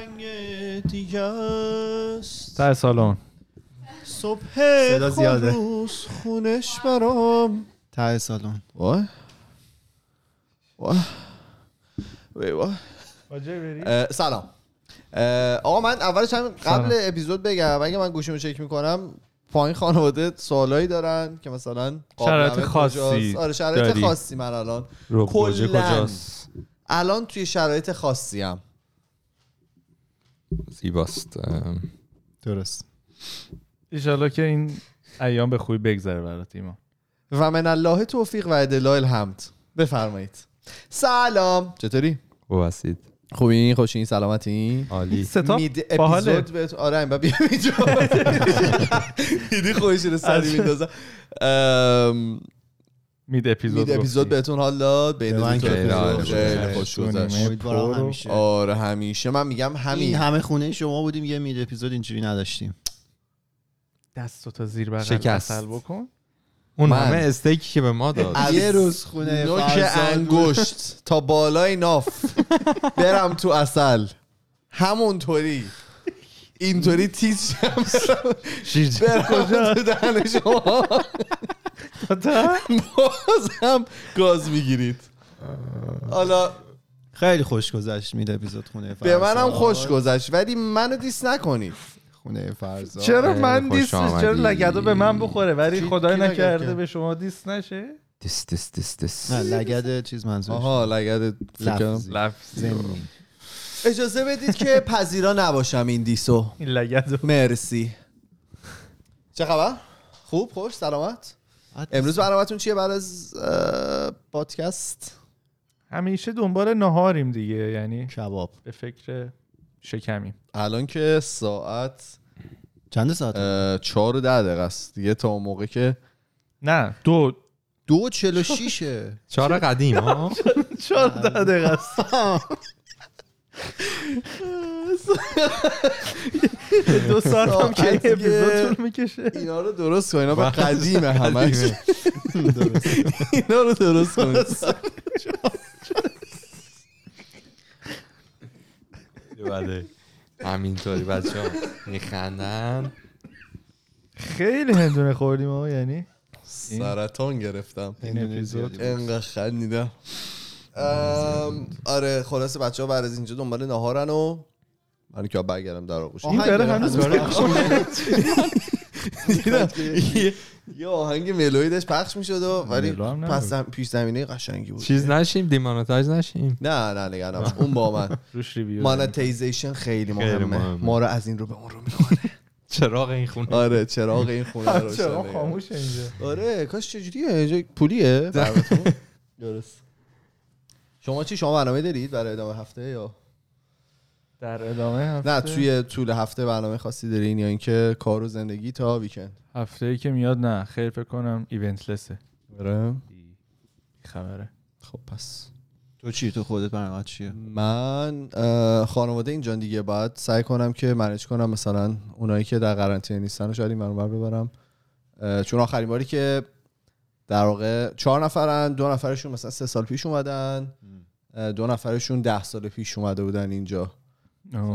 رنگ دیگه است ته سالن. صبح صدا زیاده. خونش برام. ته سالن. وای. وای. وای وای. اه، سلام. اه، آقا من اولش هم قبل سلام. اپیزود بگم اگه من گوشیمو چک می‌کنم پایین خانواده سوالایی دارن که مثلا شرایط خاصی کجاست؟ آره شرایط داری. خاصی من الان. گوجه. کجاست؟ الان توی شرایط خاصی هم زیباست. درست. ایشالله که این ایام به خوبی بگذره برات ایمان. و من الله توفیق و ادلال الحمد. بفرمایید. سلام. چطوری؟ خوب هستید. خوبی خوشین؟ سلامتی؟ عالی. ستاپ مید. اپیزود بهت آره این بیا اینجا. دیدی خودش رو سری از- میندازم. ام، مید اپیزود مید اپیزود. بهتون حال داد بین به من دو تا که خیلی خوش. گذشت. همیشه. آره همیشه. من میگم این همین همه خونه شما بودیم یه مید اپیزود اینجوری نداشتیم. دستو تا زیر بغل شکست. اصل بکن. اون من- همه استیکی که به ما داد. یه روز خونه نوک. انگشت تا بالای ناف. برم تو اصل. همونطوری. اینطوری تیز شم. برم تو دهن شما. بازم گاز می‌گیرید. حالا خیلی خوش گذشت مید اپیزود خونه به منم فرزاد. خوش گذشت ولی منو دیس نکنید خونه فرزاد. چرا من دیست چرا. لگدو به من بخوره؟ ولی خدای نکرده کرد؟ به شما دیست نشه؟ دیس دیس دیس دیس. نه لگد چیز منظورش آها لگد. لفظی. اجازه بدید که پذیرا نباشم این دیسو این لگدو مرسی چه خبر؟ خوب خوش سلامت امروز برنامه‌تون چیه بعد از پادکست همیشه دنبال نهاریم دیگه یعنی کباب به فکر شکمیم الان که ساعت چند ساعت چهار و ده دقیقه است دیگه تا اون موقع که نه دو دو چل و شیشه چهار قدیم ها چهار ده دقیقه است دو ساعت هم که این اپیزود طول می‌کشه. اینا رو درست کن اینا به قدیمه همش. اینا رو درست کن بله. همینطوری. بچه ها میخندن. خیلی هندونه خوردیم آقا یعنی؟ سرطان گرفتم. این اپیزود. انقدر خندیدم. آره خلاصه بچه ها بعد از اینجا دنبال نهارن و من که برگردم در آغوش. این داره هنوز یه- یه آهنگ ملوی داشت پخش می‌شد و ولی پس پیش زمینه قشنگی بود. چیز نشیم دیمانوتایز نشیم. نه نه نگرم اون با من. روش ریویو مانتیزیشن خیلی مهمه. ما رو از این رو به اون رو می‌کنه. چراغ این خونه. آره چراغ این خونه رو چرا روشنه. خاموشه اینجا. آره کاش چجوریه؟ اینجا پولیه؟ درست. شما چی شما برنامه دارید برای ادامه هفته یا؟ در ادامه هفته؟ نه توی طول هفته برنامه خاصی دارین یا اینکه کار و زندگی تا ویکند؟ هفته ای که میاد نه خیر فکر کنم ایونتلسه آره. خبره. خب پس. تو چی؟ تو خودت برنامه چیه؟ من خانواده اینجا دیگه. باید سعی کنم که manage کنم مثلا اونایی که در قرنطینه نیستن رو شاید این برابر ببرم. چون آخرین باری که در واقع چهار نفرن دو نفرشون مثلا سه سال پیش اومدن دو نفرشون ده سال پیش اومده بودن اینجا.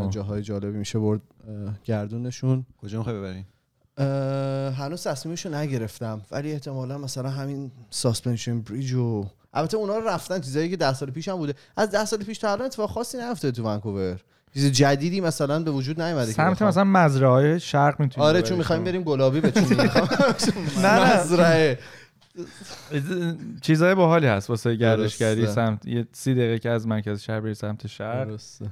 جاهای جالبی میشه برد گردونشون. کجا می‌خوای ببرین هنوز تصمیمشو نگرفتم ولی احتمالا مثلا همین suspension bridge و البته اونا رو رفتن چیزایی که ده سال پیش هم بوده. از ده سال پیش تا الان اتفاق خاصی نیفتاده تو ونکوور. چیز جدیدی مثلا به وجود نیومده که سمت. مثلا مزرعه های شرق می‌تونیم آره چون می‌خوایم بریم گلابی به چون می‌خوام نه، نه. مزرعه. چیزای باحالی هست واسه گردشگری. سمت یه سی دقیقه که از مرکز شهر بری سمت شهر درسته.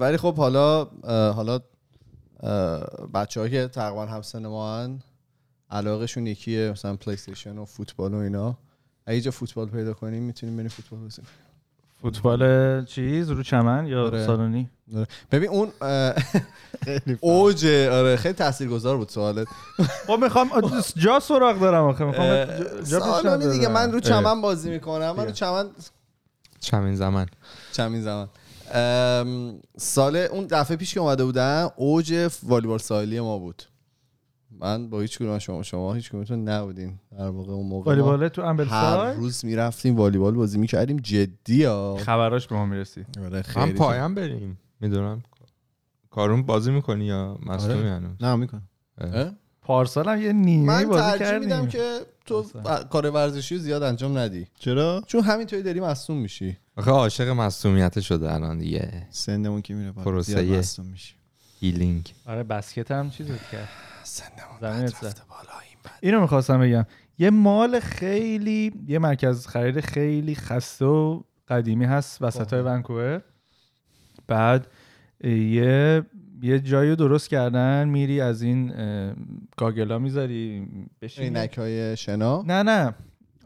ولی خب حالا حالا بچه که تقریبا همسن ما هن علاقشون یکیه مثلا پلی و فوتبال و اینا اگه جا فوتبال پیدا کنیم می‌تونیم بریم فوتبال بازی کنیم. فوتبال چیز رو چمن یا آره. سالونی ببین اون اوج آره خیلی تاثیرگذار بود سوالت خب می‌خوام جا سراغ دارم آخه می‌خوام سالانی دیگه. من رو. چمن بازی می‌کنم من رو. چمن چمین زمن چمین زمان سال اون دفعه پیش که اومده بودم اوج والیبال ساحلی ما بود من با هیچ کدوم شما شما هیچ کدومتون نبودین. در واقع اون موقع والیبال تو هر امبلسای روز می‌رفتیم والیبال بازی می‌کردیم. جدی ها. خبراش به ما می‌رسید آره هم پایم بریم. می‌دونم. کارون بازی می‌کنی یا مصدومی آره. هنوز؟ نه می‌کنم؟ پارسال هم یه نیمه من بازی ترجیح کردیم. میدم که تو. کار ورزشی رو زیاد انجام ندی. چرا؟ چون همینطوری داری مصوم میشی. آخه عاشق مصدومیت شده الان دیگه. سنمون که میره پروسه. مصدوم میشی. هیلینگ آره بسکت هم چیزت کرد. زمین. اینو می‌خواستم بگم یه مال خیلی یه مرکز خرید خیلی خسته و قدیمی هست وسط های ونکوور بعد یه یه جایی رو درست کردن میری از این گاگلا می‌ذاری بشینی عینک های شنا نه نه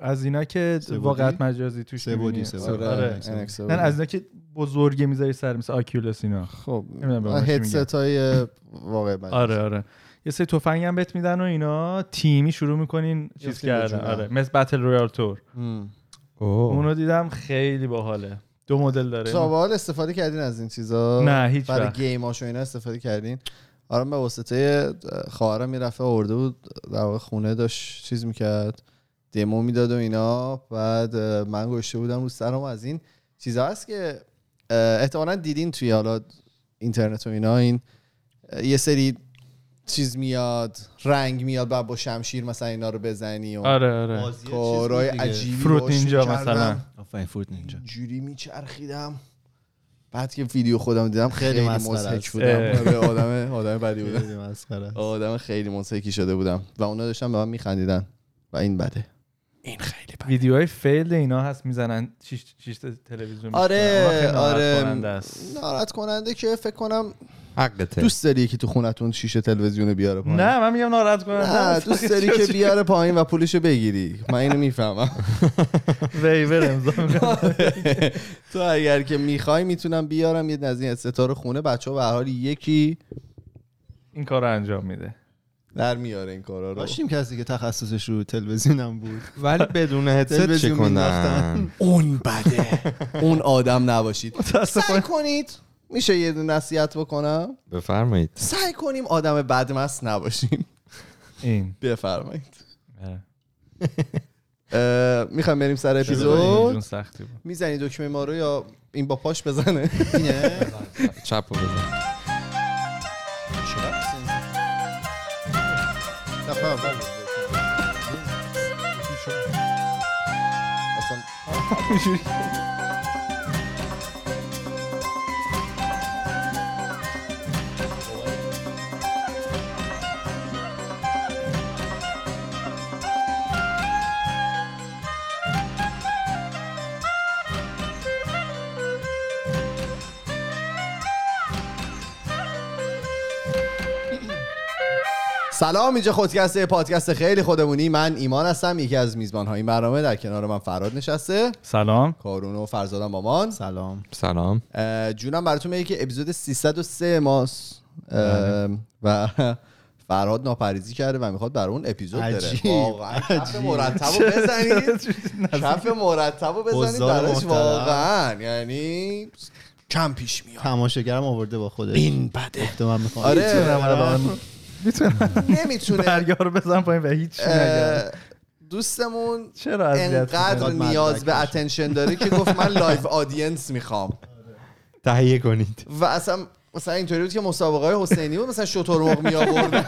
از اینا که؟ واقعیت مجازی توش سه بودی، می‌بینی. سه بودی. آره آره. نه. از اینا که بزرگه می‌ذاری سر مثل Oculus اینا خب هدست های واقع مجازی. آره آره یه سری تفنگ هم بهت میدن و اینا. تیمی شروع می‌کنین چیز کردن. آره مثل battle royale تور اونو دیدم خیلی باحاله. دو مدل داره. تا حال استفاده کردین از این چیزا؟ نه، هیچ برای وقت. game اش و اینا استفاده کردین؟ آره به واسطه خواهرم می‌رفته آورده بود در واقع خونه داشت چیز می‌کرد دمو می‌داد و اینا. بعد من گوشته بودم رو سرم از این چیزا هست که احتمالا دیدین توی حالا اینترنت و اینا. این یه سری چیز میاد رنگ میاد بعد با شمشیر مثلا اینا رو بزنی و آره آره کارهای. عجیبی فروت نینجا. مثلا. آفرین فروت نینجا جوری میچرخیدم بعد که ویدیو خودم دیدم خیلی مضحک است. بودم اه. آره، آدم آدم بدی بودم. آدم خیلی مضحکی شده بودم و اونا داشتن به من میخندیدن و این بده این خیلی بده ویدیوهای فیل اینا هست می‌زنن شیش, شیش تلویزیون آره آره. ناراحت کننده که فکر کنم حقته. دوست داری که تو خونتون شیشه تلویزیون بیاره پایین؟ نه من میگم ناراحت کننده نه. دوست داری که بیاره پایین و پولشو بگیری. من اینو می‌فهمم. ویور امضا. تو اگر که می‌خوای می‌تونم بیارم یه از این ستاره خونه. بچه ها به هر حال یکی این کار انجام میده. در میاره این کارا رو. داشتیم کسی که تخصصش رو تلویزیونم بود. ولی بدون هدست تلویزیون چه کنن. اون بده. اون آدم نباشید. سعی کنید. میشه یه نصیحت بکنم؟ بفرمایید. سعی کنیم آدم بدمست نباشیم. این. بفرمایید. می‌خوام بریم سر اپیزود؟ سختی بود. می‌زنی دکمه ما رو یا این با پاش بزنه؟ اینه. چپ رو بزن اول اصلا سلام اینجا خودکسته پادکست خیلی خودمونی. من ایمان هستم یکی از میزبان های این برنامه در کنار من فراد نشسته. سلام. کارون و فرزادم مامان سلام. سلام. جونم براتون میگه که اپیزود 303 ماست. و فرهاد ناپریزی کرده و می‌خواد برای اون اپیزود بره. عجیب، واقعا. کف عجیب. مرتب رو بزنید. کف مرتب رو بزنید محترم. واقعا. یعنی کم پیش میاد. تماشاگرم آورده با خودش. این بده. من می‌خوام. آره. می‌تونم نمی‌تونه. برگه رو بزنم پایین و هیچ دوستمون چرا انقدر؟ نیاز به. اتنشن داره که گفت من لایو آدینس می‌خوام. تهیه کنید. و اصلا مثلا اینطوری بود که مسابقه های حسینی بود مثلا شطور مرغ می آوردن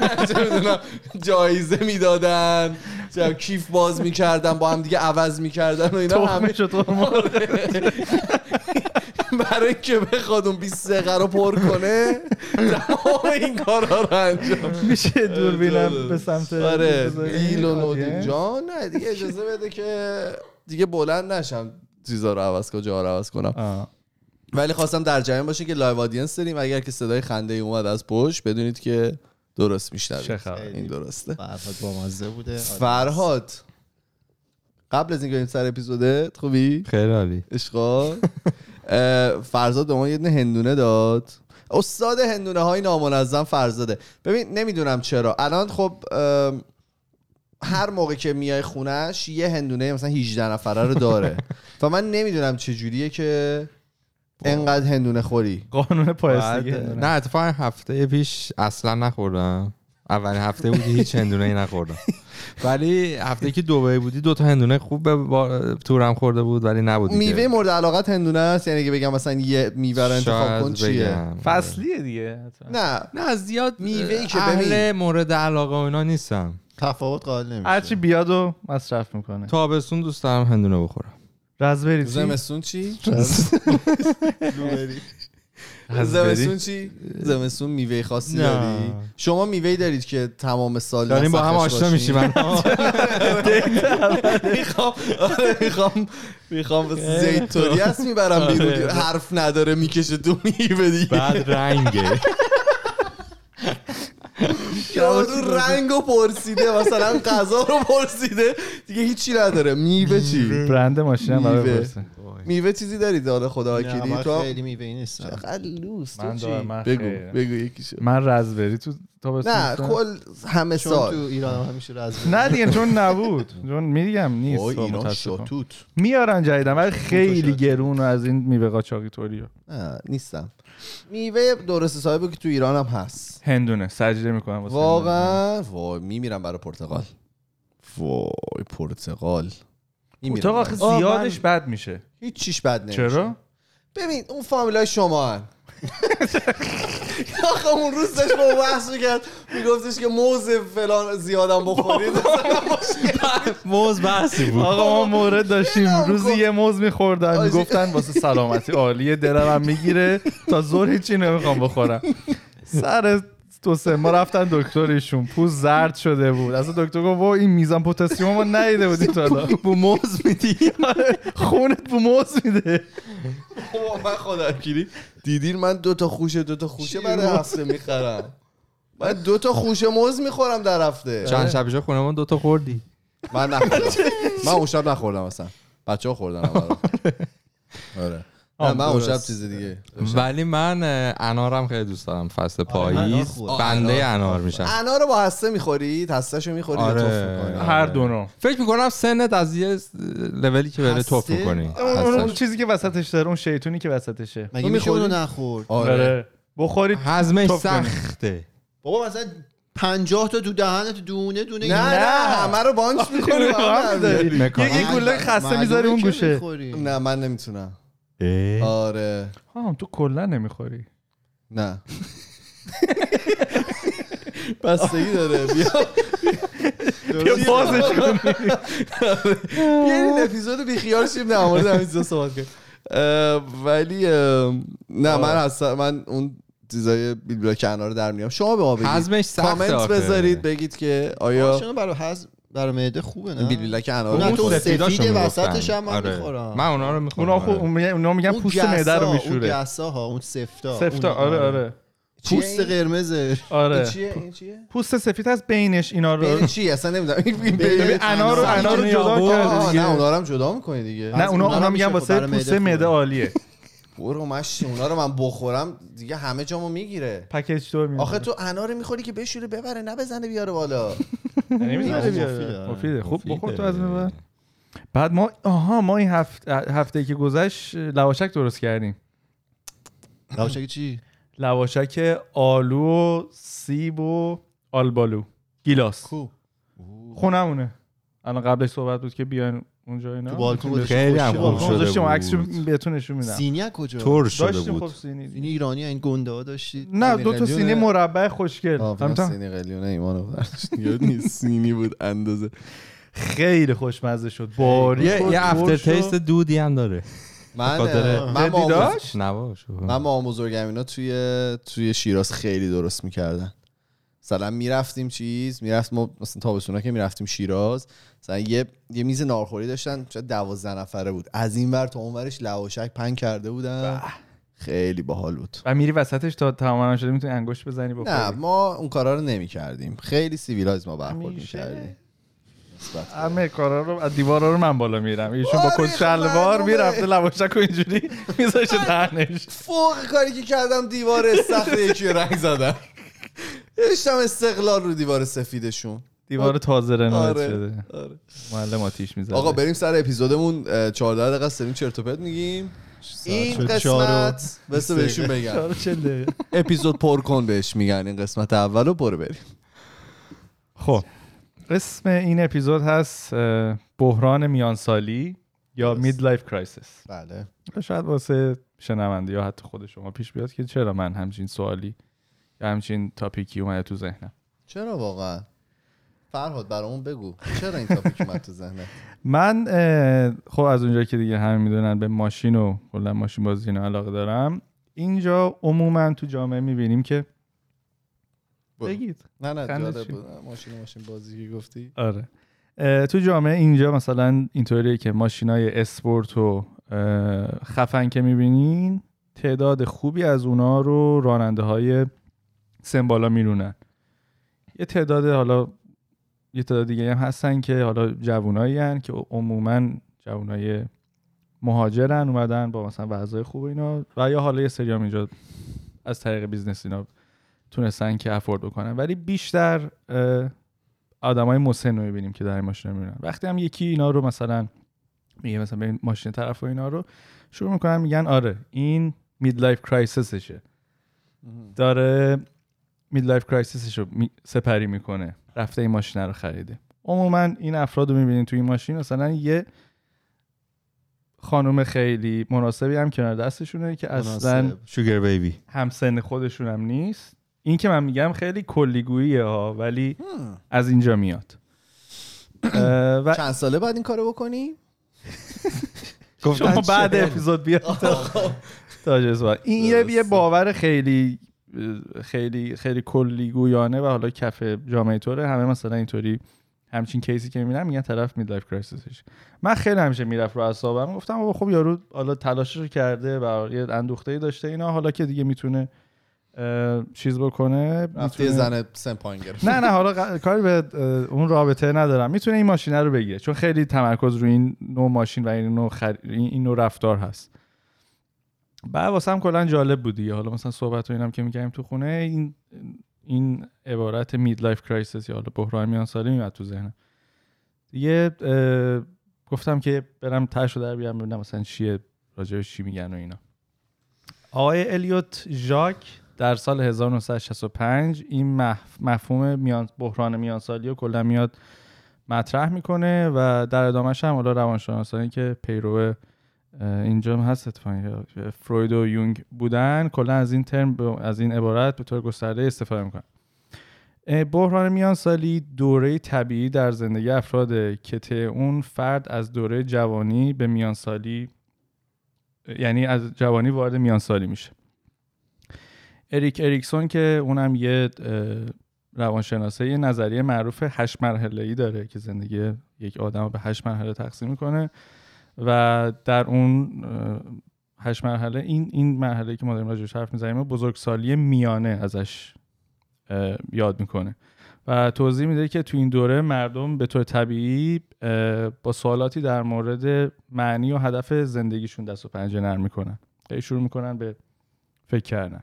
جایزه می‌دادن. چه کیف باز می‌کردن با هم دیگه عوض می‌کردن و اینا همه مرغ. برای اینکه بخواد اون 20 دقیقه رو پر کنه تمام این کارا رو انجام میشه دوربینم به سمت آره بذاری؟ ایل و آدینس؟ نودین جان. نه دیگه اجازه بده که دیگه بلند نشم. چیزا رو عوض کنم جا رو عوض کنم. ولی خواستم در جریان باشین که لایو آدینس داریم. اگر که صدای خنده ای اومد از پشت بدونید که درست میشنوید. این درسته. فرهاد با مزه بوده فرهاد قبل از اینکه بریم سر اپیزودت خوبی؟ خیلی عالی. اشقا اه، فرزاد به ما یه دونه هندونه داد. استاد هندونه های نامنظم فرزاده. ببین نمی‌دونم چرا. الان خب هر موقع که میای خونش یه هندونه مثلا 18 نفره رو داره. و من نمی‌دونم چه جوریه که انقدر هندونه خوری. قانون پایستگی نه اتفاقا هفته پیش اصلا نخوردم. اولین هفته بودی هیچ هندونه ای نخوردم ولی هفته که دبی بودی دو تا هندونه خوب به با- تورم خورده بود ولی نبود. میوه مورد علاقت هندونه است یعنی که بگم مثلا یه میوه رو انتخاب کن چیه بگم. فصلیه دیگه. نه نه زیاد میوه‌ای که اهل ببین. مورد علاقه و اینا نیستم تفاوت قائل نمیشه هرچی بیاد و مصرف می‌کنه تابستون دوست دارم هندونه بخورم رزبری چی؟ زمستون چی؟ زمستون چی؟ زمستون میوه خاصی نه. داری؟ شما میوه دارید که تمام سال داریم با هم آشنا؟ میشیم می‌خوام آره، می‌خوام می‌خوام زیتونی هست می‌برم بیرون. آره. حرف نداره می‌کشه تو میوه دیگه. بعد رنگه. یارو رنگو پرسیده مثلا غذا رو پرسیده. دیگه هیچی نداره. میوه چی؟ برند ماشین هم برای میوه. میوه چیزی دارید حالا خدا من تو خیلی میوه نیستم. چقدر لوس من؟ دارم، من بگو خیلی. بگو یکیشو. من رزبری تو تابستون نه کل همه چون تو سال. ایران هم همیشه رز نه دیگه چون نبود. چون میگم نیست ایران. شاتوت. میارن جدیدن ولی خیلی. گرون و از این میوه قاچاقی طوری نه نیستم. میوه درست صاحبه که تو ایران هم هست. هندونه سجده می‌کنم. واقعا؟ وای میمیرم برای پرتقال وای پرتقال اتاق آخه. زیادش بد میشه. هیچ چیش بد نمیشه. چرا؟ ببین اون فامیلای شما هن. آخه اون روز داشت با بحث می‌کرد میگفتش که موز فلان زیادم بخورید. موز بحثی بود. آقا ما مورد داشتیم. روزی. یه موز میخوردن. می‌گفتن واسه سلامتی. عالیه هم می‌گیره. تا ظهر هیچی نمی‌خوام بخورم. سر دو سه. ما رفتن دکترشون پوست زرد شده بود. اصلا دکتر گفت این میزان پتاسیم ما نیده بودیم تا حالا بو موز میدی. خونت بو موز میده. من خدا دیدین من دو تا خوشه دو تا خوشه برای هفته می‌خرم. من دو تا خوشه موز می‌خورم در هفته. چند شب پیش خونه ما دوتا خوردی. من نخوردم. من اون شب نخوردم اصلا. بچه ها خوردن. آره. نه من اون شب چیز دیگه. ولی من انارم خیلی دوست دارم. فصل انار پاییز. بنده انار. میشم انا رو با هسته می‌خورید هستهشو می‌خورید یا آره. هر دو نوع. فکر می‌کنم سنت از یه لولی که بره توف هسته؟ می‌کنی. اون- چیزی که وسطش داره اون شیطونی که وسطشه. مگه میشه؟ اونو نخورد آره. آره. بخورید هضمش. سخته. بابا مثلا 50 تا تو دهنت دونه دونه نه نه. همه رو بانچ می‌کنی. یه گوله خسته می‌ذاری اون گوشه. نه من نمی‌تونم. آره. ها تو کلا نمی‌خوری. نه. بستگی داره. بیا. بیا بازش کنی بیا این اپیزود بیخیال شیم در مورد همین چیزا صحبت کنیم. ولی نه من اصلا من اون چیزای بیل بلاک انار رو در میام. شما به ما بگید. هضمش سخته کامنت. بذارید بگید که آیا آیا برای حز برای معده خوبه نه؟ بیل بلاک انار رو تو سفید. وسطش هم من آره. می‌خورم. من اونا رو می‌خورم اونا خب اونا میگن اون پوست معده رو اون میشوره. گسا ها اون سفتا سفتا اون- آره. آره. پوست؟ قرمزه. آره. این چیه؟ این چیه؟ پوست سفید هست بینش اینا رو. بین چی؟ اصلا نمی‌دونم. این انار رو انار رو جدا دیگه. نه اونا رو هم جدا می‌کنی دیگه. نه از اونا اونا میگن واسه خب پوست معده. عالیه. برو مشتی اونا رو من بخورم دیگه همه جامو می‌گیره. پکیج دور میاد آخه تو انار می‌خوری که بشوره ببره نه بزنه بیاره بالا. نمی‌ذاره مفیده، بیاره. مفیده. خوب. بخور تو از بعد بعد ما آها ما این هفته هفته که گذشت لواشک درست کردیم. لواشک چی؟ لواشک آلو و سیب و آلبالو. گیلاس. خونمونه. الان قبلش صحبت بود که بیاین اونجا اینا تو بالکن خیلی هم خوب. شده گذاشتیم بود. عکسشو بهتون نشون میدم. سینی کجا؟ تر شده داشتیم خب بود سینی. سینی ایرانی این گنده ها داشتید؟ نه دو تا. سینی مربع خوشگل. فهمیدم؟ سینی قلیونه برداشت. یاد نیست. سینی بود اندازه. خیلی خوشمزه شد. باریک یه افتر تیست دودی هم داره. من من داشت؟ من مام بزرگم اینا توی توی شیراز خیلی درست می‌کردن. مثلا می‌رفتیم چیز می‌رفت ما مثلا تابستونا که می‌رفتیم شیراز مثلا یه یه میز ناهارخوری داشتن شاید دوازده نفره بود. از این ور تا اون ورش لواشک پهن کرده بودن. خیلی باحال بود. و میری وسطش تا تمام شده می‌تونی انگشت بزنی بخوری؟ نه ما اون کارا رو نمی کردیم خیلی civilized ما برخورد می همیشه. کردیم همه کارا رو از دیوارا رو من بالا میرم. ایشون با آره، کت شلوار معلومه. می‌رفته لواشک و اینجوری میذاشه دهنش. فوق کاری که کردم دیوار سخت یکی رنگ زدم. داشتم استقلال رو دیوار سفیدشون. دیوار تازه رنووت آره. شده. آره. معلم آتیش می‌زده آقا بریم سر اپیزودمون اه، 14 دقیقه است داریم چرت و پرت میگیم. این قسمت بس بهشون بگم. اپیزود پر کن بهش میگن این قسمت اول رو برو بریم. خب اسم این اپیزود هست بحران میانسالی یا. midlife crisis بله. شاید واسه شنونده یا حتی خود شما پیش بیاد که چرا من همچین سوالی همچین تاپیکی اومده تو ذهنم. چرا واقعا؟ فرهاد برامون بگو. چرا این تاپیک اومد تو ذهنت؟ من خب از اونجا که دیگه همه می‌دونن به ماشین و کلا ماشین بازی اینا علاقه دارم. اینجا عموما تو جامعه می‌بینیم که. بگید. نه نه جالب؟ بود. ماشین ماشین بازی که گفتی. آره. تو جامعه اینجا مثلا اینطوریه که ماشینای اسپورت و خفن که می‌بینین تعداد خوبی از اونا رو راننده های سمبالا میرونن. یه تعداد حالا یه تعداد دیگه هم هستن که حالا جوونایی هن که عموما جوونای مهاجرن اومدن با مثلا وضعای خوب اینا و یا حالا یه سری هم اینجا از طریق business اینا تونستن که afford بکنن. ولی بیشتر آدمای مسن رو می‌بینیم که در این ماشین میرن. وقتی هم یکی اینا رو مثلا میگه مثلا به ماشین طرف و اینا رو شروع می‌کنن میگن آره این midlife crisis شه داره midlife crisis ش رو می- سپری می‌کنه. رفته این ماشین رو خریده. عموما این افراد رو می‌بینید تو این ماشین مثلا یه خانم خیلی مناسبی هم کنار دستشونه که اصلا. شوگر بیبی. همسن خودشون هم نیست. این که من میگم خیلی کلیگوییه ها ولی هم. از اینجا میاد. و چند ساله باید این کارو بکنی؟ شما بعد اپیزود بیاد. تا-. این. یه باور خیلی خیلی خیلی کلیگویانه و حالا کف جامعه طوره. همه مثلا اینطوری همچین case ی که می‌بینم میگن طرف midlife crisis ش من خیلی همیشه می‌رفت رو اعصابم. گفتم آقا خب یارو حالا تلاشش رو کرده و یه اندوخته داشته. اینا حالا که دیگه می‌تونه چیز بکنه رفته میتونه- زن سن پایین گرفت نه نه حالا ق- کاری به اون رابطه ندارم. می‌تونه این ماشینه رو بگیره. چون خیلی تمرکز روی این نوع ماشین و این نوع, خر... این نوع رفتار هست. بعد واسه هم کلا جالب بود دیگه. حالا مثلا صحبت و اینم که میگیم تو خونه این این عبارت midlife crisis یا حالا بحران میانسالی میاد تو ذهنم. دیگه گفتم که برم تهش رو در بیارم ببینم مثلا چیه راجعش چی میگن و اینا. آقای الیوت ژاک در سال 1965 این مف- مفهوم میان بحران میانسالی رو کلا میاد مطرح می‌کنه و در ادامهش هم حالا روانشناسانی که پیرو اینجا هم هست اتفاقا که فروید و یونگ بودن. کلا از این ترم از این عبارت به طور گسترده استفاده می‌کنن. بحران میانسالی دوره طبیعی در زندگی افراده که اون فرد از دوره جوانی به میانسالی یعنی از جوانی وارد میانسالی میشه. اریک اریکسون که اونم یه روانشناسه یه نظریه معروف هشت مرحله ای داره که زندگی یک آدم رو به هشت مرحله تقسیم می‌کنه. و در اون هشت مرحله این این مرحله که ما داریم راجعش حرف می‌زنیم بزرگسالی میانه ازش یاد می‌کنه. و توضیح میده که تو این دوره مردم به طور طبیعی با سوالاتی در مورد معنی و هدف زندگیشون دست و پنجه نرم می‌کنن. خیلی شروع می‌کنن به فکر کردن.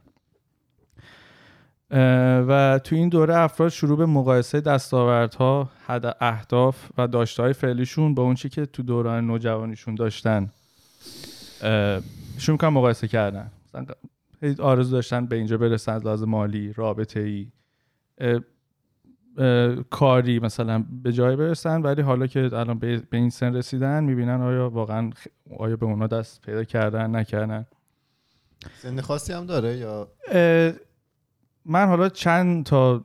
و تو این دوره افراد شروع به مقایسه دستاوردها هد- اهداف و داشتهای فعلیشون با اون چی که تو دوران نوجوانیشون داشتن. شروع می‌کنن مقایسه کردن. آرزو داشتن به اینجا برسن از لحاظ مالی رابطه ای کاری مثلا به جای برسن ولی حالا که الان به این سن رسیدن می‌بینن آیا واقعا آیا به اونا دست پیدا کردن نکردن. سن خاصی هم داره یا؟ من حالا چند تا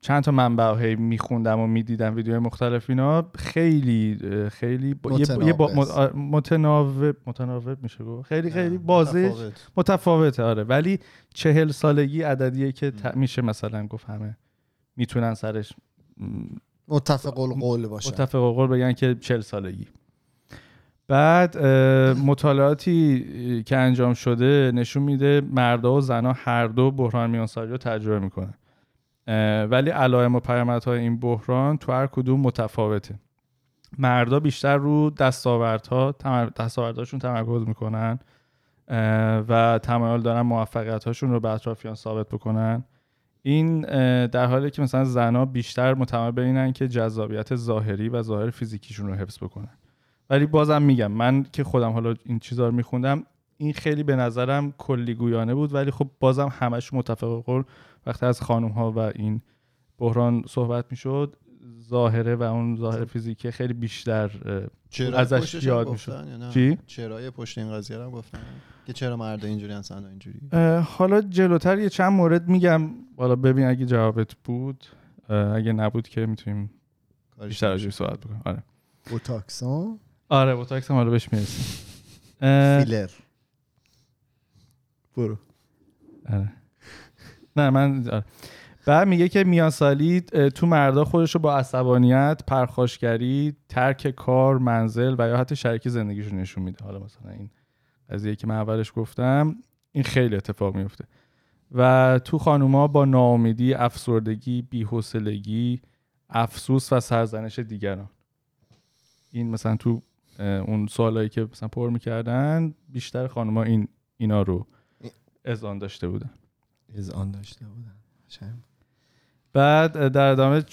چند تا منبع هی میخوندم و می‌دیدم ویدیوهای مختلف اینا خیلی خیلی با- یه- یه با- متناوب متناوب میشه گفت. خیلی خیلی بازه متفاوت. متفاوته آره. ولی چهل سالگی عددیه که ت- میشه مثلا گفت همه می‌تونن سرش متفق القول باشه. متفق قول بگن که چهل سالگی. بعد مطالعاتی که انجام شده نشون میده مردا و زنها هر دو بحران میانسالی رو تجربه می‌کنن. ولی علائم و پیامدهای این بحران تو هر کدوم متفاوته. مردا بیشتر رو دستاوردها. دستاوردهاشون تمرکز می‌کنن و تمایل دارن موفقیت هاشون رو به اطرافیان ثابت بکنن. این در حالی که مثلا زنها بیشتر متمایل به اینن که جذابیت ظاهری و ظاهر فیزیکیشون رو حفظ بکنن. ولی بازم میگم من که خودم حالا این چیزا رو میخوندم این خیلی به نظرم کلیگویانه بود ولی خب بازم همش متفق قول وقتی از خانم ها و این بحران صحبت می‌شد ظاهره و اون ظاهر فیزیکی خیلی بیشتر ازش یاد می‌شد. چی؟ چرای پشت این قضیه رو هم گفتن. که چرا مرد اینجوری هستن و اینجوری؟ حالا جلوتر یه چند مورد میگم. حالا ببین اگه جوابت بود اگه نبود که می‌تونیم بیشتر راجعش صحبت بکنیم. آره. بوتاکسون آره با تاکس هم حالا بهش می‌رسیم. فیلر. برو. آره. نه من آره. بعد میگه که میان سالی اه، تو مردا خودش رو با عصبانیت پرخاشگری ترک کار منزل و یا حتی شریک زندگیشو نشون میده. حالا مثلا این قضیه که من اولش گفتم این خیلی اتفاق میفته. و تو خانوما با ناامیدی افسردگی بی‌حوصلگی افسوس و سرزنش دیگران. این مثلا تو اون سوالایی که مثلا پر می‌کردن بیشتر خانوما این اینا رو اذعان داشته بودن. از آن داشته بودن. قشنگ. بعد در ادامه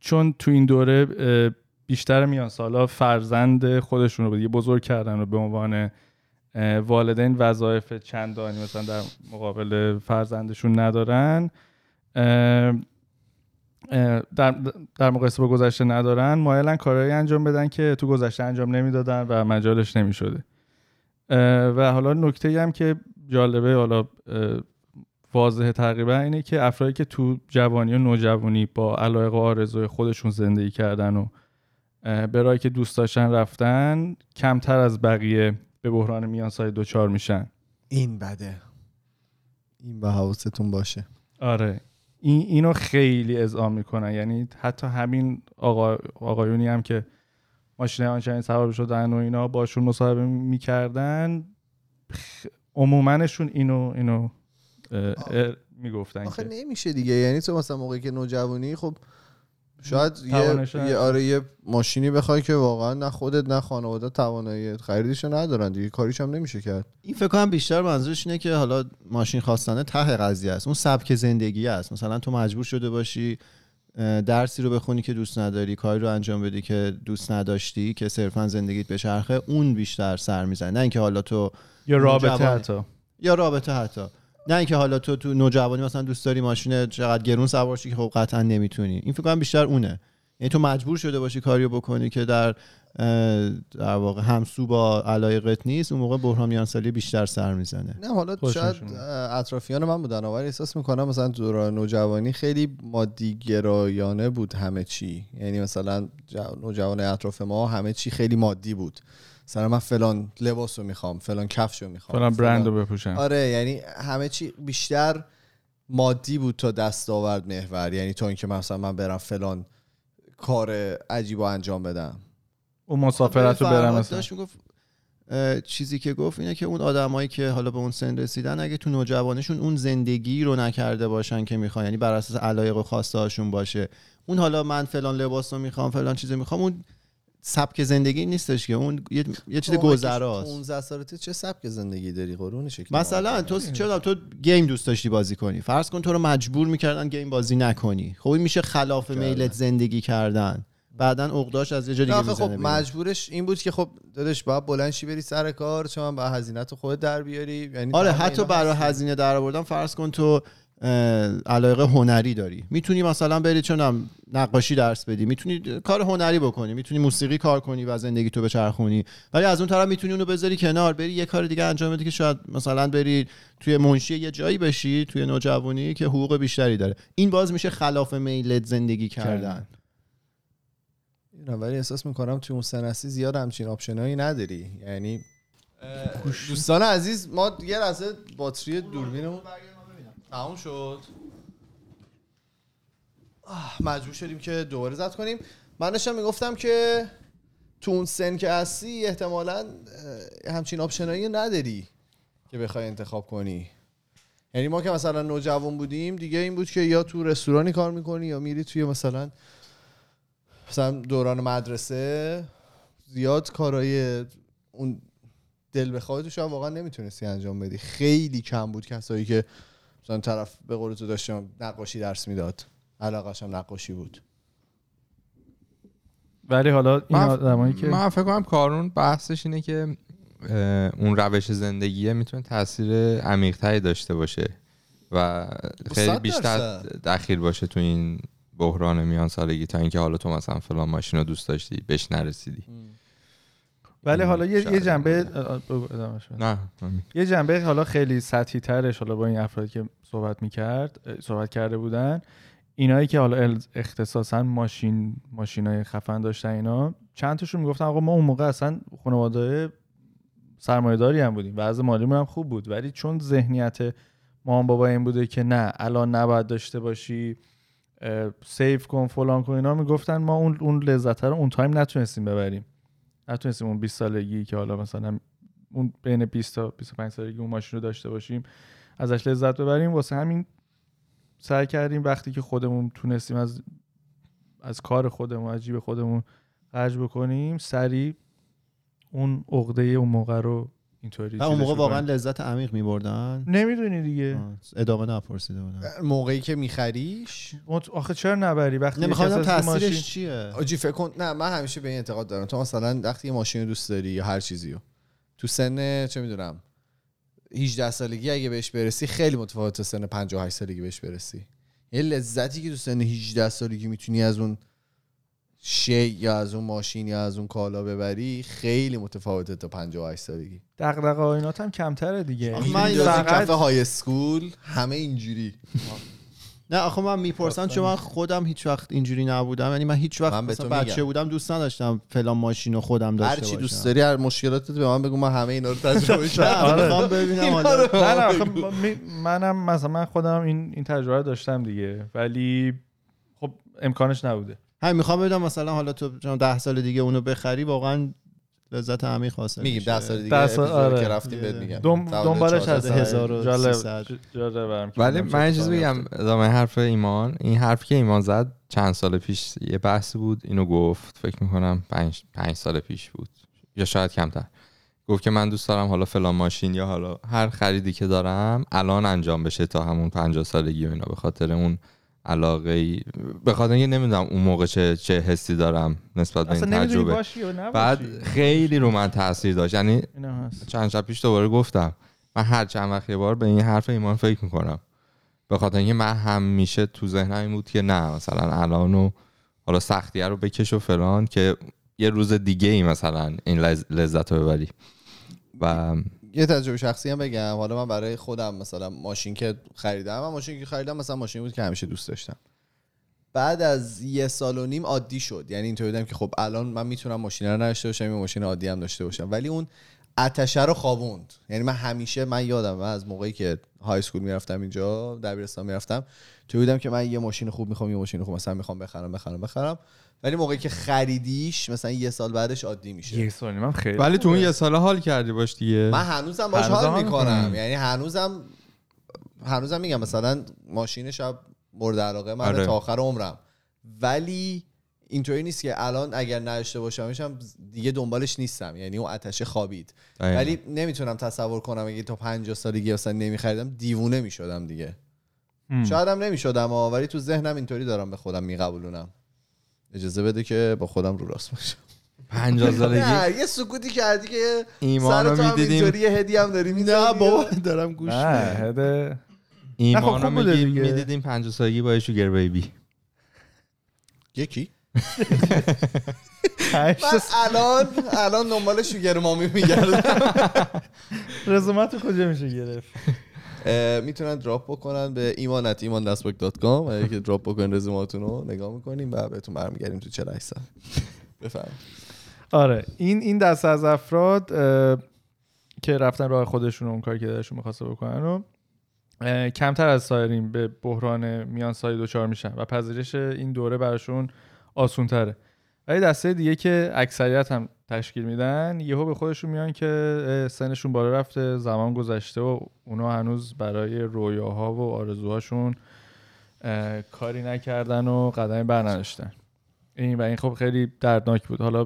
چون تو این دوره بیشتر میان سالا فرزند خودشون رو دیگه بزرگ کردن و به عنوان والدین وظایف چندانی مثلا در مقابل فرزندشون ندارن. در, در مقایسه با گذشته ندارن مایلن کارهایی انجام بدن که تو گذشته انجام نمی‌دادن و مجالش نمی‌شده. و حالا نکته هم که جالبه حالا اه، واضحه تقریبا اینه که افرادی که تو جوانی و نوجوانی با علایق و آرزوی خودشون زندگی کردن و راهی که دوست داشتن رفتن کمتر از بقیه به بحران میانسای دوچار میشن. این بده. این به حواستون باشه. آره. این اینو خیلی اذعان می‌کنن. یعنی حتی همین آقا آقایونی هم که ماشین آنچنین سوار شدن و اینا باشون مصاحبه می‌کردن عمومنشون اینو اینو می‌گفتن آخه که. نمیشه دیگه. یعنی تو مثلا موقعی که نوجوانی خب شاید یه. یه آره یه ماشینی بخوای که واقعا نه خودت نه خانواده توانایی خریدشو ندارن دیگه کاریش هم نمیشه کرد. این فکر کنم بیشتر منظورش اینه که حالا ماشین خواستنه ته قضیه است. اون سبک زندگی است. مثلا تو مجبور شده باشی درسی رو بخونی که دوست نداری کاری رو انجام بدی که دوست نداشتی که صرفا زندگیت به چرخه اون بیشتر سر می‌زنه. نه اینکه حالا تو یا رابطه. حتی. یا رابطه حتی. نه اینکه حالا تو تو نوجوانی مثلا دوست داری ماشین چقدر گرون سوار شی که خب قطعا نمی‌تونی. این فکر کنم بیشتر اونه. یعنی تو مجبور شده باشی کاریو بکنی که در در واقع همسو با علایقت نیست اون موقع بحران میانسالی بیشتر سر می‌زنه. نه حالا شاید اطرافیان من بودن. ولی احساس می‌کنم مثلا دوران نوجوانی خیلی مادی گرایانه بود همه چی. یعنی مثلا جو- نوجوان اطراف ما همه چی خیلی مادی بود. مثلا من فلان لباس رو می‌خوام فلان کفش رو می‌خوام فلان برند رو بپوشن آره یعنی همه چی بیشتر مادی بود تا دستاورد محور. یعنی تا اینکه مثلا من برم فلان کار عجیب رو انجام بدم. اون مسافرت رو برم مثلا. می‌گفت چیزی که گفت اینه که اون آدمایی که حالا به اون سن رسیدن اگه تو نوجوانشون اون زندگی رو نکرده باشن که می‌خوان یعنی بر اساس علایق و خواسته هاشون باشه. اون حالا من فلان لباس رو می‌خوام فلان چیزو می‌خوام اون سبک زندگی نیستش که. اون یه, یه چیز گذراست. 15 سالته چه سبک زندگی داری قرون شکل مثلا تو چرا تو گیم دوست داشتی بازی کنی؟ فرض کن تو رو مجبور می‌کردن گیم بازی نکنی. خب این میشه خلاف میلت زندگی کردن. بعدا عقداش از یه جا دیگه خب. مجبورش این بود که خب داداش باید بلند شی بری سر کار چون با هزینت خودت در بیاری. یعنی آره حتی برای. هزینه در آوردن فرض کن تو علاقه هنری داری. می‌تونی مثلا بری چونم نقاشی درس بدی. می‌تونی کار هنری بکنی. می‌تونی موسیقی کار کنی و زندگی تو بچرخونی. ولی از اون طرف می‌تونی اونو بذاری کنار. بری یه کار دیگه انجام بدی که شاید مثلا بری توی منشی یه جایی بشی توی نوجوانی که حقوق بیشتری داره. این باز میشه خلاف میلت زندگی کردن. نه، ولی احساس می‌کنم توی اون سنسی زیاد همچین آپشنایی نداری. یعنی دوستان عزیز ما یه لحظه باتری دوربینمون تموم شد. مجبور شدیم که دوباره زد کنیم. من داشتم می‌گفتم که تو اون سن که هستی احتمالا همچین آپشنایی نداری که بخوای انتخاب کنی. یعنی ما که مثلا نوجوان بودیم دیگه این بود که یا تو رستورانی کار می‌کنی یا میری توی مثلا مثلا دوران مدرسه زیاد کارهای اون دل بخواه تو واقعا نمی‌تونستی انجام بدی. خیلی کم بود کسایی که مثلا طرف به قول تو داشتم نقاشی درس می‌داد. علاقش هم نقاشی بود. ولی حالا این آدمایی که من فکر کنم کارون بحثش اینه که اون روش زندگیه می‌تونه تاثیر عمیقتری داشته باشه و خیلی بیشتر. دخیل باشه تو این بحران میان سالگی تا اینکه حالا تو مثلا فلان ماشین رو دوست داشتی بهش نرسیدی. ولی حالا یه, یه. جنبه. نه. یه جنبه حالا خیلی سطحی ترش حالا با این افرادی که صحبت می‌کرد صحبت کرده بودن اینایی که حالا ال- اختصاصا ماشین ماشینای خفن داشتن اینا چند تاشون می‌گفتن آقا ما اون موقع اصلا خانواده سرمایه‌داری هم بودیم وضع مالیمون هم خوب بود ولی چون ذهنیت مامان بابا این بوده که نه الان نباید داشته باشی save کن فلان کن اینا می‌گفتن ما اون اون لذت رو اون time نتونستیم ببریم نتونستیم اون 20 سالگی که حالا مثلا اون بین 20 تا 25 سالگی اون ماشین رو داشته باشیم ازش لذت ببریم. واسه همین سعی کردیم وقتی که خودمون تونستیم از از کار خودمون از جیب خودمون خرج بکنیم سریع اون عقده اون موقع رو اینطوری و اون موقع واقعا. لذت عمیق میبردن؟ نمی‌دونی دیگه. ادامه نپرسیده بودم. موقعی که میخریش؟ مت- آخه چرا نبری؟ وقتی نمی‌خوام تاثیرش ماشین- چیه؟ آجی فکر کن نه من همیشه به این اعتقاد دارم. تو مثلا وقتی یه ماشین رو دوست داری یا هر چیزی رو. تو سن چه می‌دونم 18 سالگی اگه بهش برسی خیلی متفاوت سن 58 سالگی بهش برسی. یه لذتی که تو سن 18 سالگی می‌تونی از اون شی یا از اون ماشین یا از اون کالا ببری خیلی متفاوته تا 58 سالگی. دغدغه آینات هم کمتره دیگه. من فقط- های اسکول همه اینجوری. نه آخه من می‌پرسم چون من خودم هیچ وقت اینجوری نبودم. یعنی من هیچ وقت من به مثلا تو بچه میگم. بودم دوست نداشتم فلان ماشین رو خودم داشته هر باشم. چی دوست داری هر مشکلاتت به من بگو من همه اینا رو تجربه کردم آره. می‌خوام ببینم حالا نه نه منم مثلا من خودم این این تجربه داشتم دیگه. ولی خب امکانش نبوده. همین می‌خوام ببینم مثلا حالا تو ده سال دیگه اونو بخری واقعا لذت عمیق حاصل میگیم. ده سال دیگه ده سال- آره. که رفتیم بهت میگم دنبالش 14 هست هزار. جالب 1300. جالب برم که ولی من چیز بگم. ادامه حرف ایمان این حرفی که ایمان زد چند سال پیش یه بحثی بود اینو گفت فکر می‌کنم پنج, پنج سال پیش بود یا شاید کمتر گفت که من دوست دارم حالا فلان ماشین یا حالا هر خریدی که دارم الان انجام بشه تا همون 50 سالگی و اینا به خاطر اون علاقه ای به خاطر اینکه نمی‌دونم اون موقع چه چه حسی دارم نسبت به این تجربه. باشی بعد خیلی رو من تاثیر داشت. یعنی چند شب پیش دوباره گفتم من هر چند وقت یه بار به این حرف ایمان فکر می‌کنم. به خاطر اینکه من همیشه تو ذهنم این بود که نه مثلا الان و حالا سختیه رو بکش و فلان که یه روز دیگه ای مثلا این لذت رو ببری. و یه تجربه شخصی هم بگم. حالا من برای خودم مثلا ماشین که خریدم من ماشین که خریدم مثلا ماشین بود که همیشه دوست داشتم. بعد از یه سال و نیم عادی شد. یعنی اینطوری بودم که خب الان من می‌تونم ماشین رو نداشته باشم یه ماشین عادی هم داشته باشم. ولی اون آتشه رو خوابوند. یعنی من همیشه من یادم من از موقعی که های اسکول می‌رفتم اینجا دبیرستان می‌رفتم تو بودم که من یه ماشین خوب می‌خوام یه ماشین خوب مثلا می‌خوام بخرم بخرم بخرم. ولی موقعی که خریدیش مثلا یه سال بعدش عادی میشه. یه سال من خیلی ولی تو اون یه سال حال کردی باش دیگه. من هنوزم باش حال هم می‌کنم. یعنی هنوزم هنوزم میگم مثلا ماشین شب مورد علاقه من آره. تا آخر عمرم. ولی اینطوری نیست که الان اگر نداشته باشمش هم دیگه دنبالش نیستم. یعنی اون آتش خوابید. ولی نمی‌تونم تصور کنم اگه تا 50 سالگی اصلا نمیخریدم دیوونه می‌شدم دیگه. شاید هم نمی‌شدم ولی تو ذهنم اینطوری دارم به خودم میقبولونم. اجازه بده که با خودم رو راست باشم. پنجاه سالگی؟ نه یه سکوتی کردی که ایمان رو سر تو هم می‌دیدیم. اینطوری یه هدیه هم داری نه. بابا دارم گوش نه میدم. هده ایمان خب رو. می‌دیدیم پنجاه سالگی با شوگر بیبی. یکی. من الان الان دنبال شوگر مامی میگردم. رزومت رو کجا میشه گرفت؟ می‌تونن دراپ بکنن به ایمانت ایمان دستبک دات کام اگه دراپ بکنن رزوماتون رو نگاه می‌کنیم و بهتون برمیگردیم تو 48 ساعت. بفهم آره این این دسته از افراد که رفتن راه خودشون اون کاری که دلشون می‌خواسته بکنن رو کمتر از سایرین به بحران میان سایه دوچار میشن و پذیرش این دوره براشون آسون تره. ولی دسته دیگه که اکثریت هم تشکیل میدن یهو به خودشون میان که سنشون بالا رفته زمان گذشته و اونا هنوز برای رویاها و آرزوهاشون کاری نکردن و قدمی برنداشتن این و این خب خیلی دردناک بود. حالا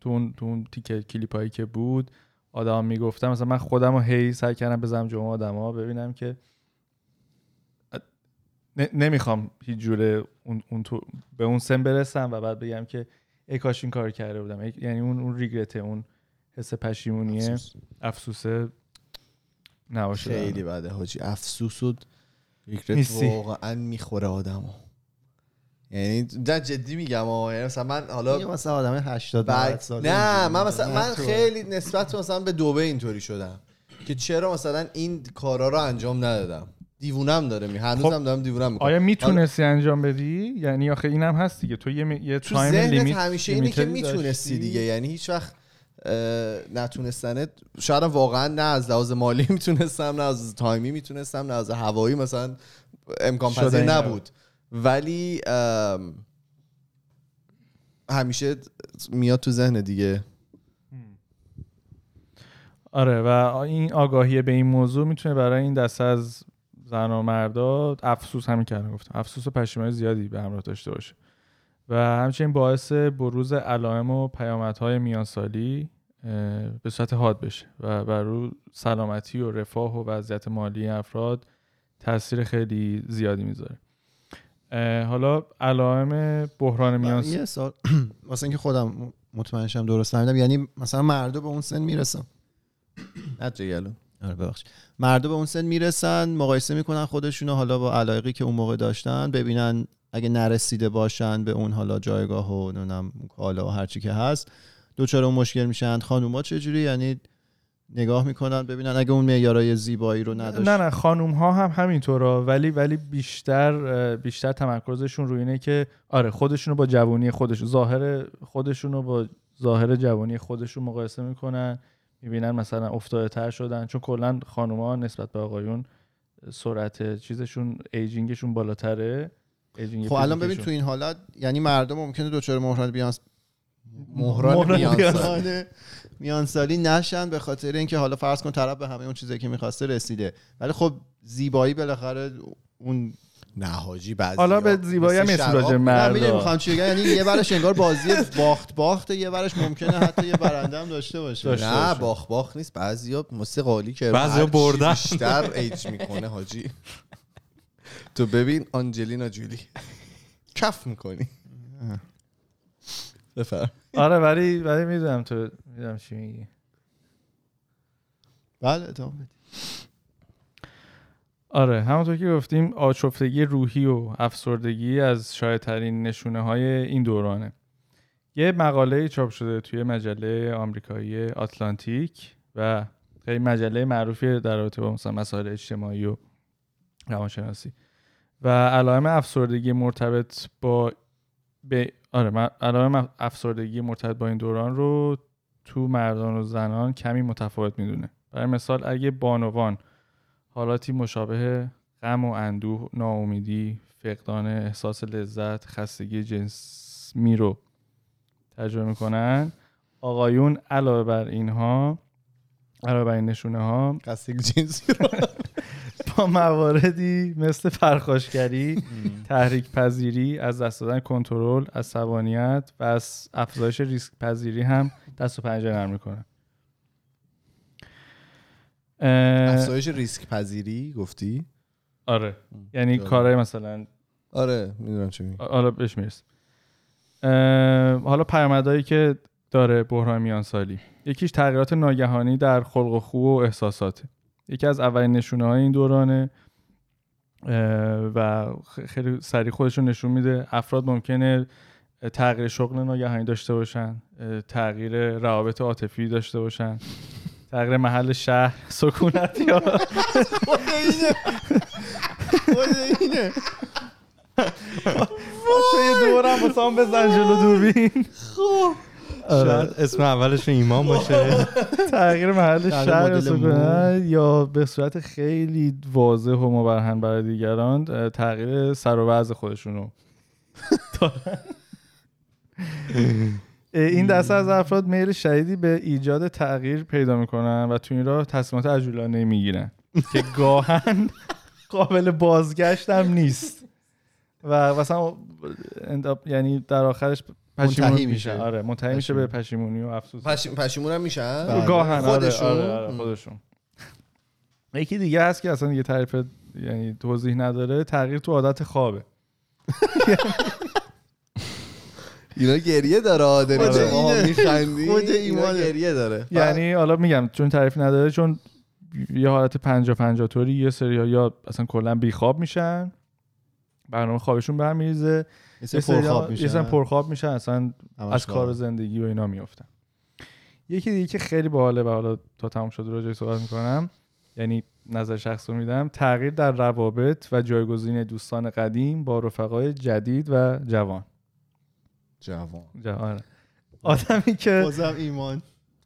تو اون تو اون تیکه کلیپ هایی که بود آدم می‌گفتم مثلا من خودم رو هی سعی کردم بزنم جمعه آدما ببینم که نمی‌خوام هیچ جوره اون, اون تو به اون سن برسم و بعد بگم که ای کاش این کار کرده بودم. ای- یعنی اون اون ریگرته اون حس پشیمونیه. افسوسه نباشه. خیلی بده حاجی. افسوس و ریگرت. واقعا می‌خوره آدمو. یعنی نه جدی میگم آه. یعنی مثلا من حالا یه مثلا آدم 80 بعد 90 ساله نه من مثلا نه من. خیلی نسبت به مثلا به دوبه اینطوری شدم که چرا مثلا این کارا رو انجام ندادم. دیوونم داره می هنوزم دارم دیوونم می‌کنم. آیا می‌تونستی انجام بدی؟ یعنی آخه اینم هست دیگه. تو یه, م- یه تو تایم لیمیت همیشه اینه که می‌تونستی؟ دیگه. یعنی هیچ وقت نتونستنت شاید واقعا نه از لحاظ مالی می‌تونستم نه از تایمی می‌تونستم نه از هوایی مثلا امکان پذیر این نبود. ولی همیشه میاد تو ذهن دیگه. آره و این آگاهی به این موضوع می‌تونه برای این دسته از زن و مردا افسوس همین کردن گفتم. افسوس و پشیمانی زیادی به همراه داشته باشه. و همچنین باعث بروز علائم و پیامدهای میانسالی به صورت حاد بشه و بر رو سلامتی و رفاه و وضعیت مالی افراد تاثیر خیلی زیادی می‌ذاره. حالا علائم بحران میانسالی یه سال واسه اینکه خودم مطمئن شم درست فهمیدم یعنی مثلا مردا به اون سن می‌رسن نجگلو آره ببخشید. مردا به اون سن می‌رسن مقایسه می‌کنن خودشونو حالا با علایقی که اون موقع داشتن ببینن اگه نرسیده باشن به اون حالا جایگاه و نمی‌دونم کالا و هرچی که هست دوچار اون مشکل میشن. خانوما چجوری؟ یعنی نگاه می‌کنن ببینن اگه اون معیارای زیبایی رو نداشت. نه نه خانوم ها هم همینطورا. ولی ولی بیشتر بیشتر تمرکزشون روی اینه که آره خودشونو با جوانی خودشون ظاهر خودشونو با ظاهر جوانی خودشون مقایسه می‌کنن. می‌بینن مثلا افتاده تر شدن چون کلا خانوما نسبت به آقایون سرعت چیزشون ایجینگشون بالاتره ایجینگ خب الان ببین. تو این حالت یعنی مردم ممکنه دوچار مهران بیانس مهران. میانسالی میانسالی نشن به خاطر اینکه حالا فرض کن طرف به همه اون چیزی که می‌خواسته رسیده ولی خب زیبایی بالاخره اون نه حاجی بعضی حالا به زیبایی هم اسم راجع مردا می‌خوام چی بگم یعنی یه برش انگار بازی باخت باخت یه برش ممکنه حتی یه برنده هم داشته باشه. داشته نه باشه. باخ باخ نیست. بعضیا مثل قالی که بعضیا بردن. بیشتر ایج می‌کنه حاجی. تو ببین آنجلینا جولی. کف می‌کنی. بفر آره ولی ولی می‌دونم تو می‌دونم چی میگی. بله ادامه. آره همونطور که گفتیم آشفتگی روحی و افسردگی از شایدترین نشونه های این دورانه. یه مقاله چاپ شده توی مجله آمریکایی آتلانتیک و خیلی مجله معروفی در رابطه با مثلا مسائل اجتماعی و روانشناسی. و علائم افسردگی مرتبط با به آره علائم افسردگی مرتبط با این دوران رو تو مردان و زنان کمی متفاوت می‌دونه. برای مثال اگه بانوان حالاتی مشابه غم و اندوه ناامیدی فقدان احساس لذت خستگی جسمی رو تجربه می‌کنن. آقایون علاوه بر اینها علاوه بر این نشونه ها خستگی جنسی رو. با مواردی مثل پرخاشگری تحریک پذیری از دست دادن کنترل عصبانیت و از افزایش ریسک پذیری هم دست و پنجه نرم می‌کنن. افزایش ریسک پذیری گفتی؟ آره. یعنی آره. کارهای مثلا آره می‌دونم چی میگی. حالا بهش می‌رسیم. اه، حالا پیامدهایی که داره بحران میانسالی یکیش تغییرات ناگهانی در خلق و خو و احساساته. یکی از اولین نشونه های این دورانه و خیلی سریع خودشون نشون میده. افراد ممکنه تغییر شغل ناگهانی داشته باشن تغییر روابط عاطفی داشته باشن. تغییر محل شهر سکونت یا خود اینه. خود اینه. یه دورم واسه هم بزن جلو دوربین. آره. شاید اسم اولش ایمان باشه. تغییر محل شهر یا مدل سکونت یا به صورت خیلی واضح و مبرهن برای دیگران تغییر سر و وضع خودشونو. دارن. این دسته از افراد میل شدیدی به ایجاد تغییر پیدا می‌کنن و تو این راه تصمیمات عجولانه می‌گیرن. که گاهن قابل بازگشت هم نیست. و مثلا یعنی در آخرش پشیمون منتهی میشه. آره منتهی میشه به پشیمونی و افسوس. پش... پشیمون هم میشن؟ بله. گاهن آره خودشون؟ آره آره خودشون. یکی دیگه هست که اصلا دیگه تعریف یعنی توضیح نداره تغییر تو عادت خوابه. اینا گریه داره داری خود به اینا ایمانه. گریه داره. یعنی حالا میگم چون تعریف نداره چون یه حالت پنجا پنجا طوری یه سری یا اصلا کلا بیخواب میشن برنامه خوابشون برمیریزه یه یه سری سری پرخواب یه سری میشن پرخواب میشن اصلا همش از کار. زندگی و اینا میافتن. یکی دیگه که خیلی باحاله و حالا تا تمام شده راجعش صحبت می‌کنم یعنی نظر شخص رو میدم تغییر در روابط و جایگزین دوستان قدیم با رفقای جدید و جوان. جوان. جوان آدمی که بازم ایمان.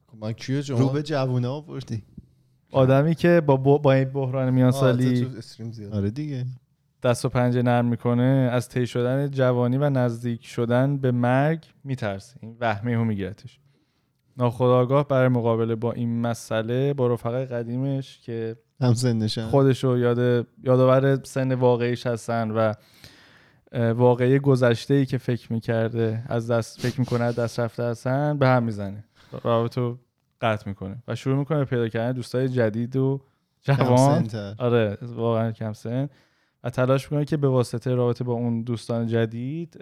خب من کیو رو جوان به جوونا آوردی. آدمی که با, با, با این بحران میان سالی تو استریم زیاد. آره دیگه. دست و پنجه نرم می‌کنه از طی شدن جوانی و نزدیک شدن به مرگ میترسه. این وهمه هم میگیرتش. ناخداگاه برای مقابله با این مسئله با رفقای قدیمش که هم سنشن خودش رو یاد یادآور سن واقعیش هستن و واقعی گذشته ای که فکر می‌کرده از دست فکر می‌کنه از دست رفته هستن به هم می‌زنه. رابطه رو قطع می‌کنه و شروع می‌کنه به پیدا کردن دوستای جدید و جوان. آره واقعا کم سن. و تلاش می‌کنه که به واسطه رابطه با اون دوستان جدید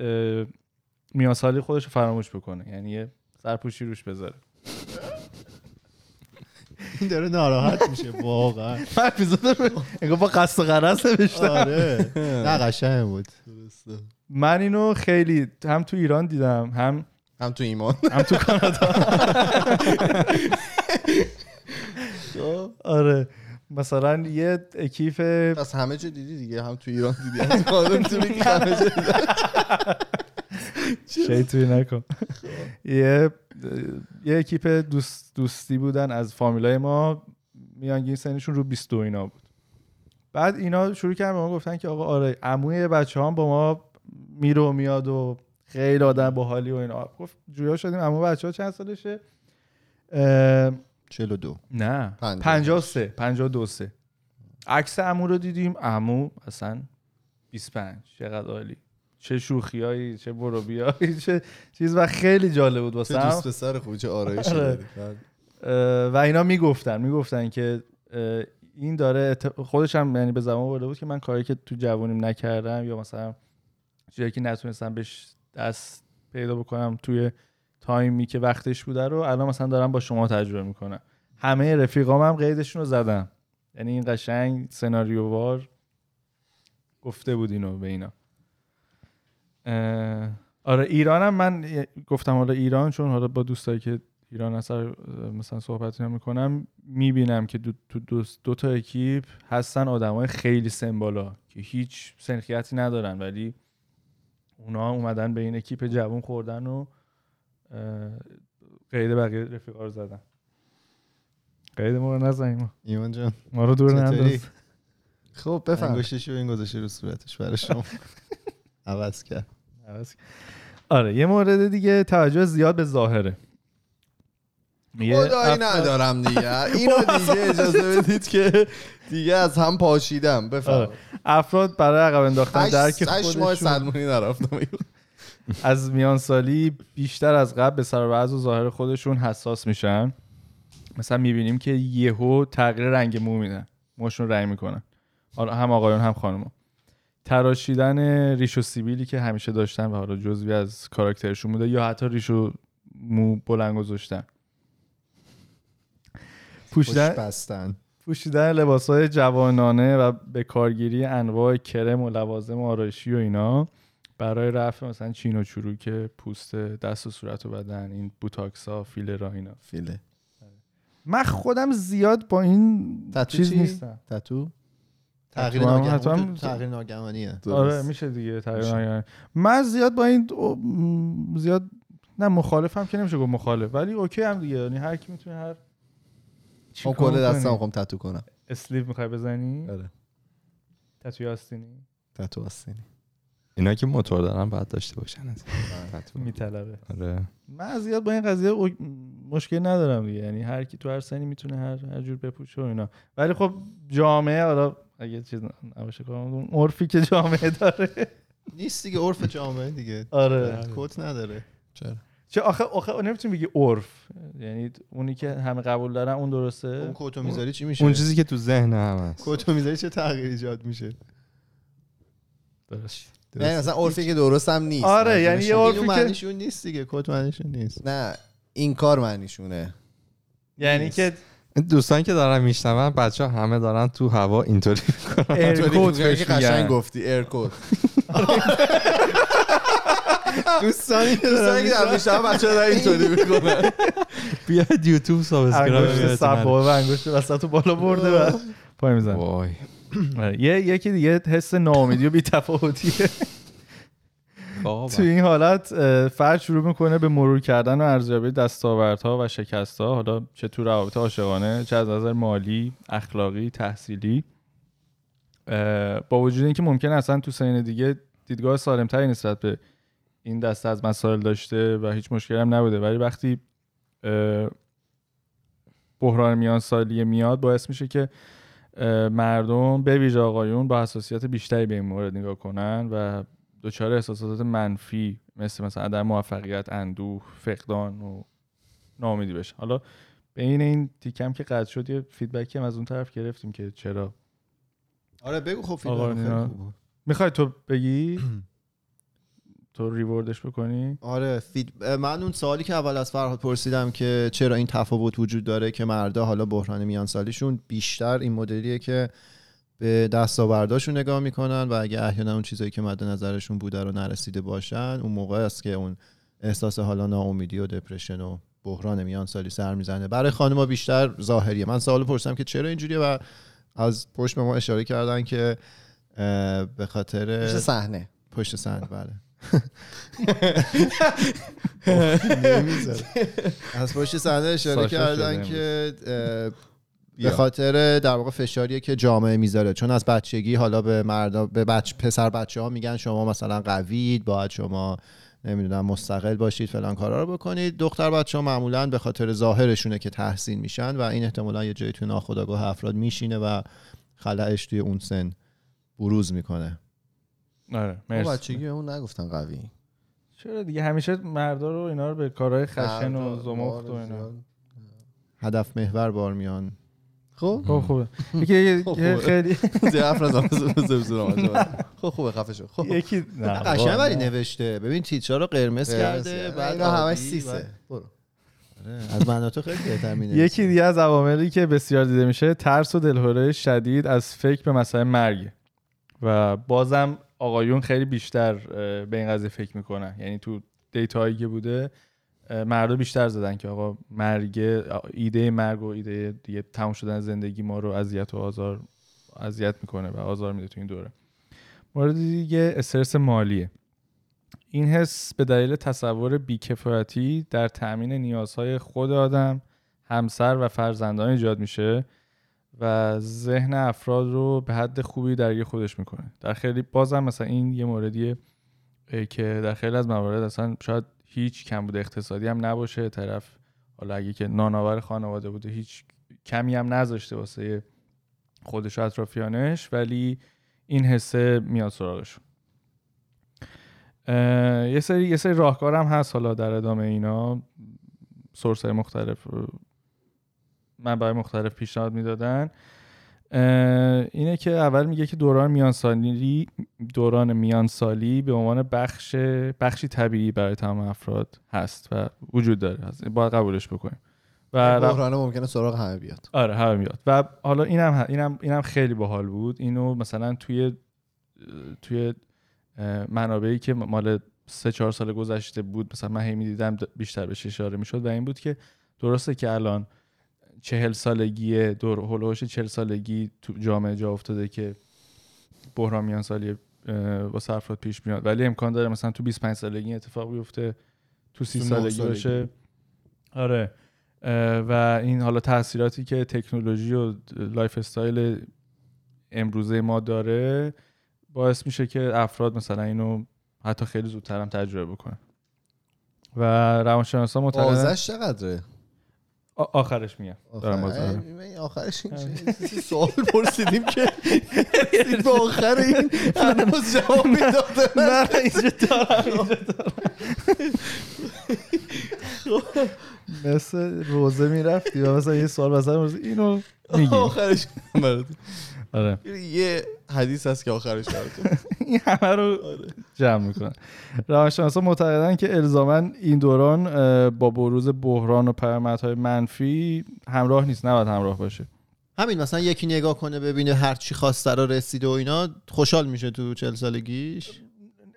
میانسالی خودش رو فراموش بکنه. یعنی یه سرپوشی روش بذاره. این داره ناراحت میشه واقعا. من اپیزود انگار با قصد و غرض نوشتم. آره. نه قشنگ بود. من اینو خیلی هم تو ایران دیدم هم هم تو ایمان. هم تو کانادا. آره. مثلا یه اکیف پس همه جا دیدی دیگه؟ هم تو ایران دیدی؟ هم تو همه جا دیدی. شیطوی نکن. یه یه اکیپ دوست دوستی بودن از فامیلای ما. میانگین سنشون رو 22 اینا بود. بعد اینا شروع کردن به ما گفتن که آقا آره عموی بچه هم با ما میره و میاد و خیلی آدم باحالی و اینا. گفت جویا شدیم. عمو بچه ها چند سالشه؟ اه، 42 نه. پنجاه. 53 52 سه. عکس عمو رو دیدیم. عمو اصلا 25 چقدر عالی. چه شوخیایی چه بروبیایی چه چیز و خیلی جالب بود چه واسه دوست پسر خوبی چه آرایشی آره. داری. بعد و اینا می‌گفتن می‌گفتن که این داره خودش هم یعنی به زمان برده بود که من کاری که تو جوانیم نکردم یا مثلا چیزی که نتونستم بهش دست پیدا بکنم توی تایمی که وقتش بوده رو الان مثلا دارم با شما تجربه می‌کنم. همه رفیقام هم قیدشون رو زدم یعنی این قشنگ سناریووار گفته بود اینو به اینا. آره ایرانم من گفتم حالا ایران چون حالا با دوستایی که ایران اصلا مثلا صحبت می‌کنم می‌بینم که دو, دو, دو, دو تا اکیپ هستن آدمای خیلی سن بالا که هیچ سنخیتی ندارن ولی اونا اومدن به این اکیپ جوون خوردن و قید بقیه رفیقا رو زدن. قید ما رو نزنیم. ایمان جان ما رو دور؟ ننداز. خب بفهم انگشتش رو این گذاشته رو صورتش برای شما. عوض کرد. آره یه مورد دیگه توجه زیاد به ظاهره. خدایی ندارم دیگه. اینو دیگه اجازه بدید که دیگه از هم پاشیدم. بفهم آره. افراد برای عقب انداختن درک ماه خودشون نرفتم. از میانسالی بیشتر از قبل به سر و ظاهر خودشون حساس میشن. مثلا می‌بینیم که یهو تغییر رنگ مو میدن موشون رنگ می‌کنن حالا هم آقایون هم خانم تراشیدن ریش و سیبیلی که همیشه داشتن و حالا جزوی از کاراکترشون بوده یا حتی ریش و مو بلند گذاشتن. پوشیدن بستن. پوشیدن لباس های جوانانه و به کارگیری انواع کرم و لوازم آرایشی و اینا برای رفع مثلا چین و چروک پوست دست و صورت و بدن این بوتاکس ها فیلر اینا. فیله من خودم زیاد با این تتو چیز چی؟ نیستم. تتو؟ تغییر حتما- ناگهانی. حتما- تغییر ناگهانیه. درست. آره میشه دیگه تقریبا من زیاد با این زیاد نه مخالفم که نمیشه گفت مخالف ولی okay هم دیگه. یعنی هر کی می‌تونه هر چی کل دستم؟ می‌خوام تتو کنم. sleeve می‌خوای بزنی؟ آره. تتوی آستینی؟ تتو آستینی. اینا که موتور دارن باید داشته باشن از تتو. میطلبه. آره. من زیاد با این قضیه او- مشکل ندارم دیگه. یعنی هر کی تو هر سنی می‌تونه هر هر جور بپوشه و اینا. ولی خب جامعه حالا اگه چیز نباشه کنم اون عرفی که جامعه داره. نیست دیگه عرف جامعه دیگه. آره. کت نداره. چرا؟ چه آخه آخه نمی‌تونی بگی عرف. یعنی اونی که همه قبول دارن اون درسته؟ اون کتو می‌ذاری چی میشه؟ اون چیزی که تو ذهن هم هست. کتو می‌ذاری چه تغییر ایجاد میشه؟ درست. یعنی مثلا عرفی که درست هم نیست. آره، یعنی یه. عرفی که- معنیشون نیست دیگه کت معنیشون نیست. نه این کار معنیشونه. یعنی. که دوستان که دارن میشنون بچه ها همه دارن تو هوا اینطوری می‌کنن. ایرکود که قشنگ گفتی ایرکود دوستانی که در میشنم بچه دارن اینطوری می‌کنن. بیاید یوتیوب سابسکرایب سبا و انگشت وسط بالا برده و پای میزن وای یه یکی دیگه حس ناامیدی و بی‌تفاوتیه. تو این حالت فرد شروع می‌کنه به مرور کردن و ارزیابی دستاوردها و شکستها. حالا چه تو روابط عاشقانه چه از نظر مالی اخلاقی تحصیلی. با وجود اینکه ممکن اصلا تو سین دیگه دیدگاه سالمتری نسبت به این دسته از مسائل داشته و هیچ مشکلی هم نبوده. ولی وقتی بحران میان سالی میاد باعث میشه که مردم به ویژه آقایون با حساسیت بیشتری به این مورد نگاه کنن و دچار احساسات منفی مثل مثلا عدم موفقیت اندوه فقدان و ناامیدی بشه. حالا بین این تیکم که قطع شد یه feedback ی هم از اون طرف گرفتیم که چرا. آره بگو خب بود. می‌خوای تو بگی؟ تو reword ش بکنی؟ آره فید... من اون سوالی که اول از فرهاد پرسیدم که چرا این تفاوت وجود داره که مردا حالا بحران میانسالیشون بیشتر این مدلیه که به دستاورداشون نگاه می‌کنن و اگه احیانا اون چیزایی که مد نظرشون بوده رو نرسیده باشن اون موقع است که اون احساس حالا ناامیدی و دپرشن و بحران میان سالی سر می‌زنه. برای خانم‌ها بیشتر ظاهریه. من سوال پرسیدم که چرا اینجوریه و از پشت به ما اشاره کردن که به خاطر میشه صحنه. پشت صحنه بله. از پشت صحنه اشاره کردن که به. خاطر در واقع فشاریه که جامعه می‌ذاره. چون از بچگی حالا به مردا به بچ پسر بچه ها میگن شما مثلا قوید باید شما نمی‌دونم مستقل باشید فلان کارا رو بکنید. دختر بچه ها معمولا به خاطر ظاهرشونه که تحسین میشن و این احتمالا یه جایی توی ناخودآگاه افراد میشینه و خلعش توی اون سن بروز می‌کنه. آره مرسی. بچگی اون نگفتن قوی. چرا دیگه؟ همیشه مردا رو اینا رو به کارهای خشن و زمخت و اینا. هدف محور بار میان. خب؟ خب خوبه. یکی خب خوبه. خیلی زیر حرف نزن. خب خوبه خفه شو. خب. یکی نه قشنگ ولی. نوشته. ببین تیترا رو قرمز کرده بعد همش سیسه. آره، از من تو خیلی بهتر. یکی دیگه از عواملی که بسیار دیده میشه ترس و دلهوره شدید از فکر به مسئله مرگ. و بازم آقایون خیلی بیشتر به این قضیه فکر می‌کنن. یعنی تو دیتایی که بوده مردا بیشتر زدن که آقا مرگ ایده مرگ و ایده دیگه تموم شدن زندگی ما رو اذیت و آزار اذیت می‌کنه و آزار میده تو این دوره. مورد دیگه استرس مالیه. این حس به دلیل تصور بیکفایتی در تأمین نیازهای خود آدم همسر و فرزندان ایجاد میشه و ذهن افراد رو به حد خوبی درگیر خودش می‌کنه. در خیلی بازم مثلا این یه موردیه که در خیلی از موارد اصلا شاید هیچ کمبود اقتصادی هم نباشه. طرف حالا اگه که نانآور خانواده بوده هیچ کمی هم نذاشته واسه خودش و اطرافیانش ولی این حسه میاد سراغشون اه، یه سری یه سری راهکار هم هست حالا در ادامه اینا. سورس های مختلف منبع مختلف پیشنهاد می‌دادن. اینه که اول میگه که دوران میانسالی دوران میانسالی به عنوان بخش بخشی طبیعی برای تمام افراد هست و وجود داره. هست. باید قبولش بکنیم. و بحران ممکنه سراغ همه بیاد. آره همه میاد و حالا اینم اینم اینم خیلی باحال بود. اینو مثلا توی توی منابعی که مال سه چهار سال گذشته بود مثلا من هی می‌دیدم بیشتر بهش اشاره می‌شد و این بود که درسته که الان چهل سالگی دور و حولوش چهل سالگی تو جامعه جا افتاده که بحران میانسالی واسه افراد پیش میاد. ولی امکان داره مثلا تو 25 سالگی اتفاق بیفته تو 30 تو نه سالگی. باشه. آره. و این حالا تاثیراتی که تکنولوژی و lifestyle امروزه ما داره باعث میشه که افراد مثلا اینو حتی خیلی زودتر هم تجربه بکنن. و روانشناسا معتقدن بازش چقدره؟ آخرش میگم آخرش این سوال پرسیدیم که به آخر این هنوز جواب می‌داده نه اینجا دارم دارم. مثل روزه می‌رفتی و مثلا یه سوال روزه اینو میگی. آخرش. آره. یه حدیث هست که آخرش این همه رو جمع می‌کنن. روانشناسا معتقدن که الزاما این دوران با بروز بحران و پیامدهای منفی همراه نیست نباید همراه باشه. همین مثلا یکی نگاه کنه ببینه هر چی خواسته رو رسیده و اینا خوشحال میشه تو چل سالگیش؟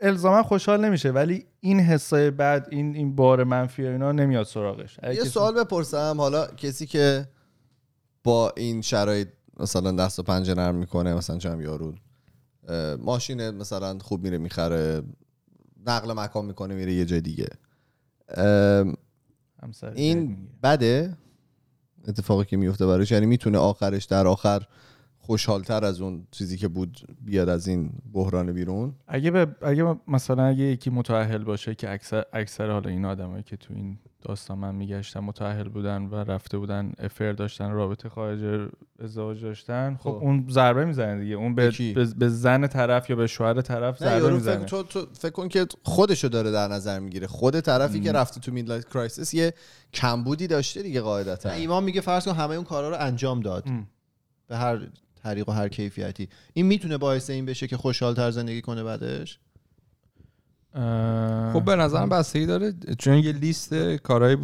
الزاما خوشحال نمیشه ولی این حسای بعد این این بار منفی و اینا نمیاد سراغش. اگه یه کسی- سوال بپرسم حالا کسی که با این شرایط مثلا دست و پنجه نرم می‌کنه مثلا چم یارو ماشین مثلا خوب میره می‌خره نقل مکان می‌کنه میره یه جای دیگه این. بده اتفاقی که میفته براش یعنی می‌تونه آخرش در آخر خوشحالتر از اون چیزی که بود بیاد از این بحران بیرون؟ اگه به اگه مثلا اگه یکی متأهل باشه که اکثر اکثر حالا این آدمایی که تو این داستان من میگشتن متأهل بودن و رفته بودن افر داشتن رابطه خارج ازدواج داشتن خب خب. اون ضربه می‌زنه دیگه. اون به به, زن طرف یا به شوهر طرف ضربه یارو فکر, می‌زنه. تو, تو فکر کن که خودشو داره در نظر می‌گیره. خود طرفی که رفته تو midlife crisis یه کمبودی داشته دیگه قاعدتا. ایمان میگه فرض کن همه اون کارا رو انجام داد. ام. به هر طریق و هر کیفیتی این می‌تونه باعث این بشه که خوشحالتر زندگی کنه بعدش اه، خب به نظرم بستگی داره چون یه لیست کارهایی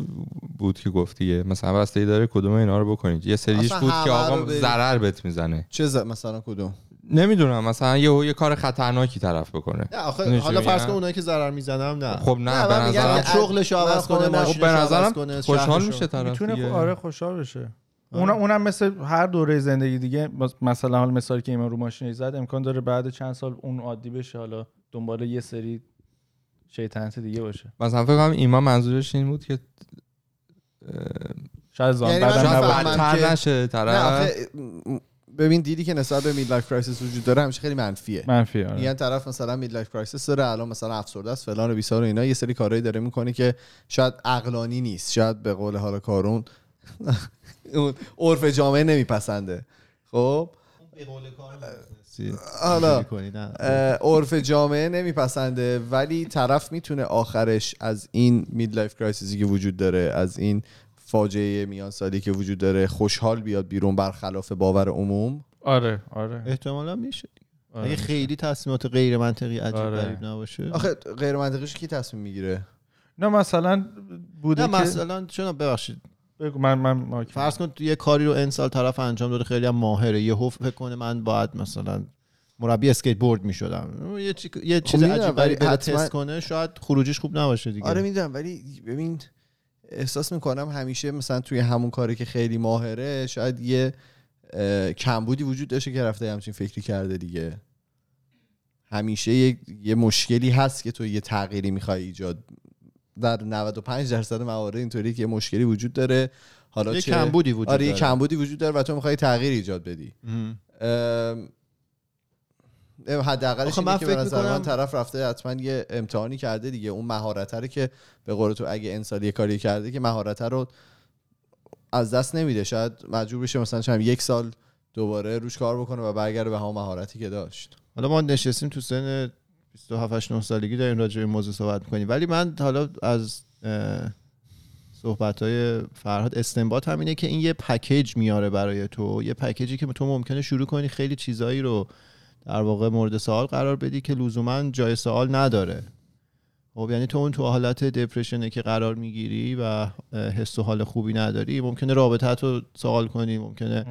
بود که گفتیه مثلا بستگی داره کدوم اینا رو بکنید یه سریش بود که آقا. ضرر بهت می‌زنه چه ز- مثلا کدوم نمی‌دونم مثلا یه یه کار خطرناکی طرف بکنه نه آخه حالا فرض؟ کن اونایی که ضرر می‌زنم نه خب نه, نه، به من میگم نظرم که شغلش عوض من کنه خب ماشینش به عوض نظرم کنه خوشحال. میشه طرف می‌تونه دیگه. آره خوشحال بشه اون اونم مثل هر دوره زندگی دیگه مثلا حال مثالی که ایمان رو ماشین زد امکان داره بعد چند سال اون عادی بشه حالا دنبال یه سری شیطنت دیگه باشه. مثلا فکر کنم ایمان منظورش این بود که شاید زان یعنی که- نشه نه طرف. ببین دیدی که نسبت به midlife crisis وجود داره همیشه خیلی منفیه. منفی آره. میگن طرف مثلا midlife crisis داره الان مثلا افسرده است فلان و بیسار و اینا یه سری کارهایی داره می‌کنه که شاید عقلانی نیست شاید به قول حالا کارون اون عرف جامعه نمیپسنده. خب؟ حالا کنی، نه. اه، عرف جامعه نمیپسنده ولی طرف می‌تونه آخرش از این midlife crisis ی که وجود داره از این فاجعه میان سالی که وجود داره خوشحال بیاد بیرون برخلاف باور عموم. آره آره. احتمالا میشه. آره. اگه خیلی تصمیمات غیر منطقی عجیب آره. غریب نباشه. آخه غیر منطقیش کی تصمیم می‌گیره؟ نه مثلا بوده نه که مثلا چون ببخشید. بگو من من فرض کن تو یه کاری رو این سال طرف انجام داده خیلی هم ماهره. یه فکر کنه من باید مثلا مربی اسکیت بورد می‌شدم. یه, چی... یه چیز عجیب ولی تست کنه شاید خروجیش خوب نباشه دیگه. آره می‌دونم ولی ببین احساس می‌کنم همیشه مثلا توی همون کاری که خیلی ماهره شاید یه کمبودی وجود داشته که رفته همچین فکری کرده دیگه. همیشه یه, یه مشکلی هست که تو یه تغییری می‌خوای ایجاد در 95 درصد موارد اینطوری که یه مشکلی وجود داره. حالا یه چه کمبودی وجود آره یه داره. کمبودی وجود داره و تو می‌خوای تغییر ایجاد بدی. حداقلش اینه من که فکر نظر من طرف رفته حتما یه امتحانی کرده دیگه. اون مهارت رو که به قول تو اگه انسان یه کاری کرده که مهارت رو از دست نمیده. شاید مجبور بشه مثلا چند یک سال دوباره روش کار بکنه و برگرده به همون مهارتی که داشت. حالا ما نشستیم تو سن 27 9 سالگی داریم راجع به این موضوع صحبت می‌کنیم. ولی من حالا از صحبت های فرهاد استنباط همینه که این یه پکیج میاره برای تو. یه پکیجی که تو ممکنه شروع کنی خیلی چیزایی رو در واقع مورد سوال قرار بدی که لزوما جای سوال نداره. خب یعنی تو اون تو حالت دپرشنه که قرار می‌گیری و حس و حال خوبی نداری ممکنه رابطه رو سوال کنی ممکنه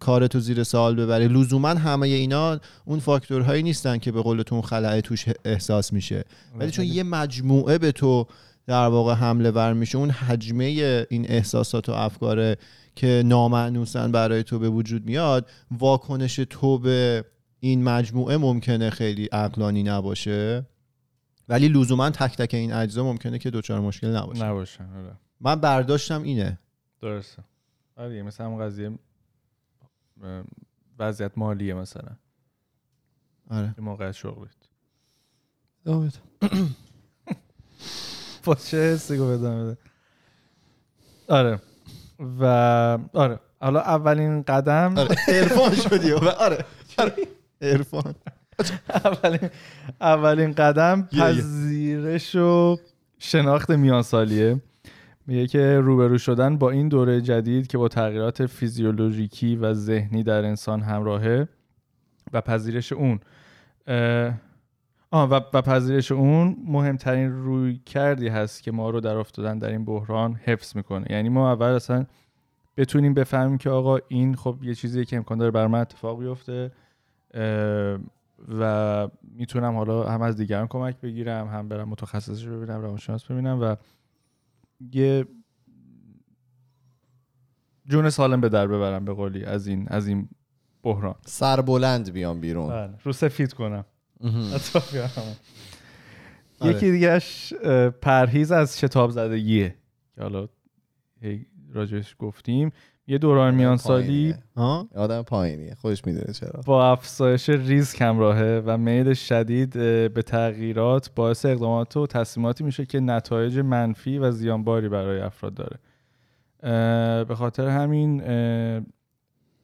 کار تو زیر سوال ببری لزوما همه اینا اون فاکتورهایی نیستن که به قول تو اون خلأ توش احساس میشه. ولی چون یه مجموعه به تو در واقع حمله ور میشه اون حجمه این احساسات و افکار که نامعنوسن برای تو به وجود میاد واکنش تو به این مجموعه ممکنه خیلی عقلانی نباشه. ولی لزوما تک تک این اجزا ممکنه که دوچار مشکل نباشه. نباشه آره. من برداشتم اینه. درسته. آره مثلا همون قضیه وضعیت مالیه مثلا. آره. یه موقع شغلیت با چه حسی بده. آره. و آره. حالا اولین قدم عرفان شدی. آره. عرفان. اولین اولین قدم. پذیرش و شناخت میان سالیه میگه که روبرو شدن با این دوره جدید که با تغییرات فیزیولوژیکی و ذهنی در انسان همراهه و پذیرش اون. آه و, و پذیرش اون مهمترین روی کردی هست که ما رو در افتادن در این بحران حفظ می‌کنه. یعنی ما اول اصلا بتونیم بفهمیم که آقا این خب یه چیزیه که امکان داره بر من اتفاق بیفته و می‌تونم حالا هم از دیگران کمک بگیرم هم برم متخصصش رو ببینم روانشناس ببینم و یه جون سالم به در ببرم به قولی از این از این بحران سر بلند بیام بیرون بله. رو سفید کنم. آره. یکی دیگهش پرهیز از شتاب زدگیه که حالا هی راجبش گفتیم یه دوران میان سالی آدم پایینیه. خودش می‌دونه چرا. با افزایش ریسک همراهه و میل شدید به تغییرات باعث اقدامات و تصمیماتی میشه که نتایج منفی و زیانباری برای افراد داره. به خاطر همین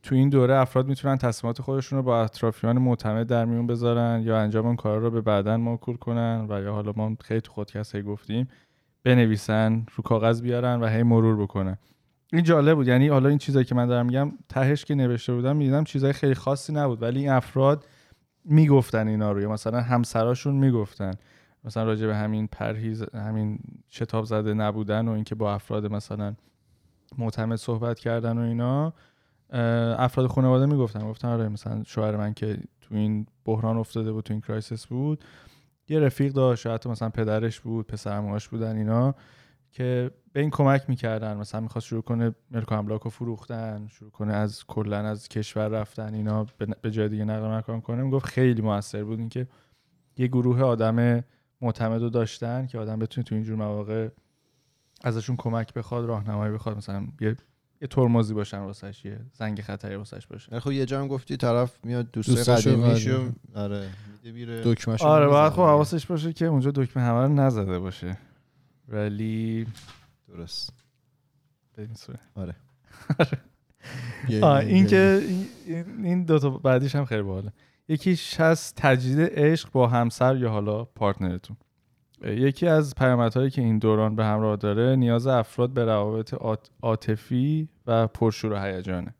تو این دوره افراد می‌تونن تصمیمات خودشون رو با اطرافیان معتمد در میون بذارن یا انجام اون کار رو به بعدن موکول کنن و یا حالا ما خیلی تو خودکست هی گفتیم بنویسن رو کاغذ بیارن و هی مرور بکنن. این جالب بود. یعنی حالا این چیزایی که من دارم میگم تهش که نوشته بودم می‌دیدم چیزای خیلی خاصی نبود. ولی این افراد می‌گفتن اینا رو. مثلا همسراشون می‌گفتن. مثلا راجع به همین پرهیز همین شتاب زده نبودن و اینکه با افراد مثلا معتمد صحبت کردن و اینا افراد خانواده می‌گفتن. گفتن آره مثلا شوهر من که تو این بحران افتاده بود تو این کرایسیس بود یه رفیق داشت. حتی مثلا پدرش بود پسرماش بودن اینا. که به این کمک می‌کردن. مثلا می‌خواست شروع کنه ملک و املاک رو فروختن شروع کنه از کلا از کشور رفتن اینا به- جای دیگه نقل مکان کنه. می‌گفت خیلی موثر بود اینکه یه گروه آدم معتمد رو داشتن که آدم بتونه تو اینجور مواقع ازشون کمک بخواد راهنمایی بخواد. مثلا یه یه ترمزی باشن واسش یه زنگ خطری واسش باشه. خب یه جا هم گفتی طرف میاد دوستاشو قدیمیشو قدیمی. آره میده میره دکمه‌شو آره باید می‌زنه. خب حواسش باشه که اونجا دکمه همه رو نزده باشه. ولی درست. به این صورت. یه- این که این- این دو تا بعدیش هم خیلی باحاله. یکیش هست تجدید عشق با همسر یا حالا پارتنرتون. یکی از پیامدهایی که این دوران به همراه داره نیاز افراد به روابط عاط- عاطفی و پرشور و هیجانه.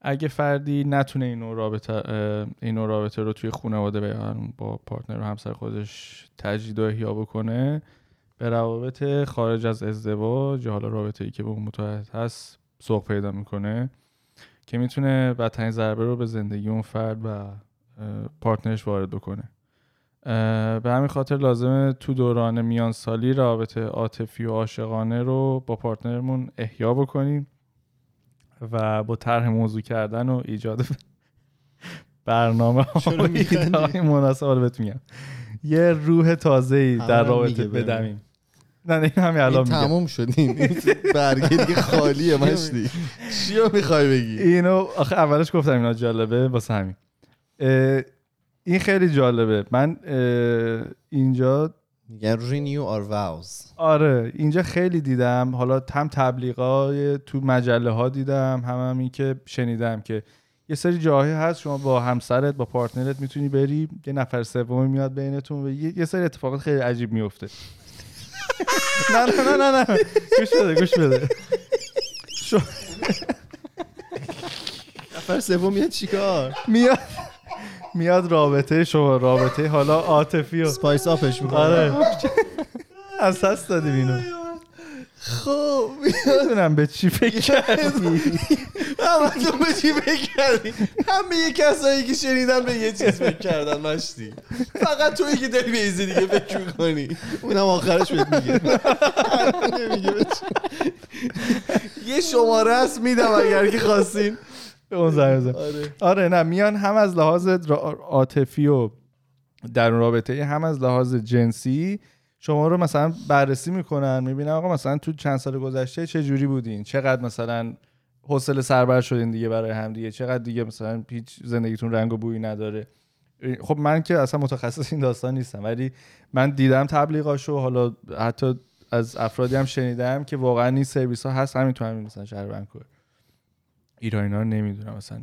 اگه فردی نتونه این نوع رابطه اه، این نوع رابطه رو توی خانواده با پارتنر و همسر خودش تجدید و احیا بکنه به روابط خارج از ازدواج یا حالا رابطه ای که به اون متعهد هست سوق پیدا می‌کنه که می‌تونه بدترین ضربه رو به زندگی اون فرد و پارتنرش وارد بکنه به همین خاطر لازمه تو دوران میان سالی رابطه عاطفی و عاشقانه رو با پارتنرمون احیا بکنیم و با طرح موضوع کردن و ایجاد برنامه؟ های مناسب حالا بهت میگم یه روح تازه در رو رابطه. بدمیم نه نه این همین این الان میگم. تموم شد. این این برگه دیگه خالیه مشتی. چی رو می‌خوای بگی؟ اینو آخه اولش گفتم اینا جالبه واسه همین. این خیلی جالبه. من اینجا میگن renew our vows. آره اینجا خیلی دیدم. حالا هم تبلیغای تو مجله ها دیدم هم همین که شنیدم که یه سری جاهایی هست شما با همسرت با پارتنرت می‌تونی بری یه نفر سومی میاد بینتون و یه سری اتفاقات خیلی عجیب میفته نه نه نه نه نه گوش بده گوش بده نفر سوم میاد چیکار میاد میاد رابطه شما رابطه حالا عاطفی و اسپایس آپش می‌کنه آره از دادیم اینو خب نمی‌دونم به چی فکر کردی. تو به چی فکر کردی؟ همه یه کسایی که شنیدن به یه چیز فکر کردن مشتی. فقط تویی که داری به دیگه فکر می‌کنی. اونم آخرش بهت میگه. یه شماره هست میدم اگر که خواستین. آره. آره نه میان هم از لحاظ عاطفی و در رابطه هم از لحاظ جنسی شما رو مثلا بررسی می‌کنن می‌بینن آقا مثلا تو چند سال گذشته چه جوری بودین؟ چقدر مثلا حوصله سربر شدین دیگه برای هم دیگه؟ چقدر دیگه مثلا هیچ زندگیتون رنگ و بویی نداره؟ خب من که اصلا متخصص این داستان نیستم ولی من دیدم تبلیغاشو حالا حتی از افرادی هم شنیدم که واقعا این سرویس ها هست همین تو همین مثلا شهر ونکوور. ایران اینا رو نمی‌دونم مثلا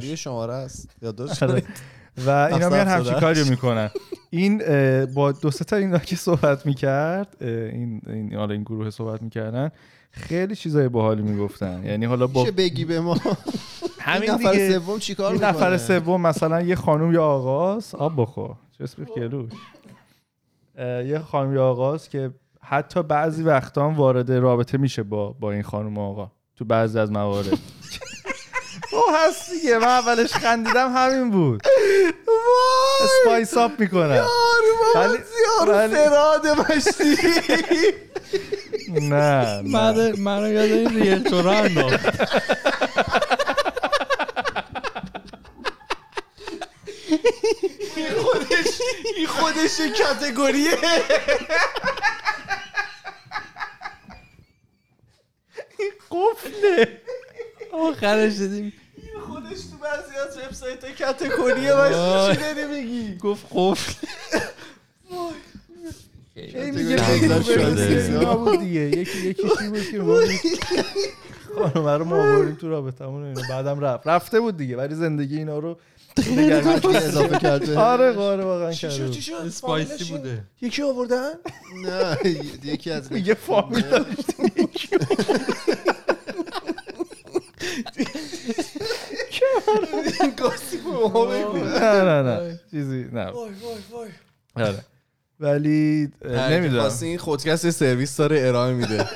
چیزی شماره است؟ یادداشت آره. و اینا میان هفته همچین داشت. کاری رو می‌کنن. این با دو سه تا اینا که صحبت می‌کرد این این حالا این گروه صحبت می‌کردن خیلی چیزای باحالی می‌گفتن. یعنی حالا با بگی به ما؟ همین این نفر سوم چیکار این می‌کنه؟ نفر سوم مثلا یه خانم یا آقاست آب بخور. چسبیخ گلوش اه، یه خانم یا آقاست که حتی بعضی وقتا هم وارد رابطه میشه با با این خانم و آقا. تو بعضی از موارد. او هست دیگه. من اولش خندیدم همین بود. اسپایس اپ می‌کنم. ولی ولی- فراد مشتی نه نه. من منو یاد این ریلتورا انداخت. خودش این خودش یه کتگوریه قفله. آخرش دیدیم خودش تو بعضی از وبسایت های کتگوریه مشتی چی داری میگی گفت قفل. هی میگه بود دیگه. یکی یکی چی بود که بود خانم رو ما آوردیم تو رابطمون اینا. بعدم رفت. رفته بود دیگه ولی زندگی اینا رو اضافه کرده آره آره واقعا کرده. چی شد؟ اسپایسی بوده. یکی آوردن؟ نه یکی از میگه فامیل داشتیم گاسیپ رو ما بگو. نه نه نه. چیزی نه. وای وای وای. آره. ولی نمی‌دونم. خواستی این خودکست سرویس داره ارائه میده.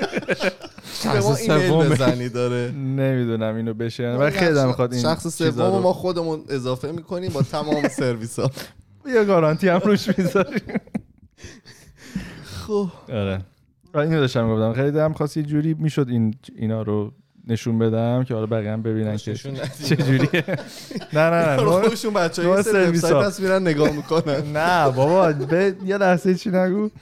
به ما شخص ایمیل سومه. بزنی داره. نمی‌دونم اینو بشه ولی خیلی دلم می‌خواد این شخص سوم ما خودمون اضافه می‌کنیم با تمام سرویس ها یه گارانتی هم روش می‌ذاریم. خب. آره. آره، اینو داشتم گفتم. خیلی دلم خواست یه جوری می‌شد این اینا رو نشون بدم که حالا بقیه هم ببینن که جوریه نه نه نه. خودشون بچه نوع های سرویس. هست میرن نگاه می‌کنن. نه بابا یه لحظه چی نگو.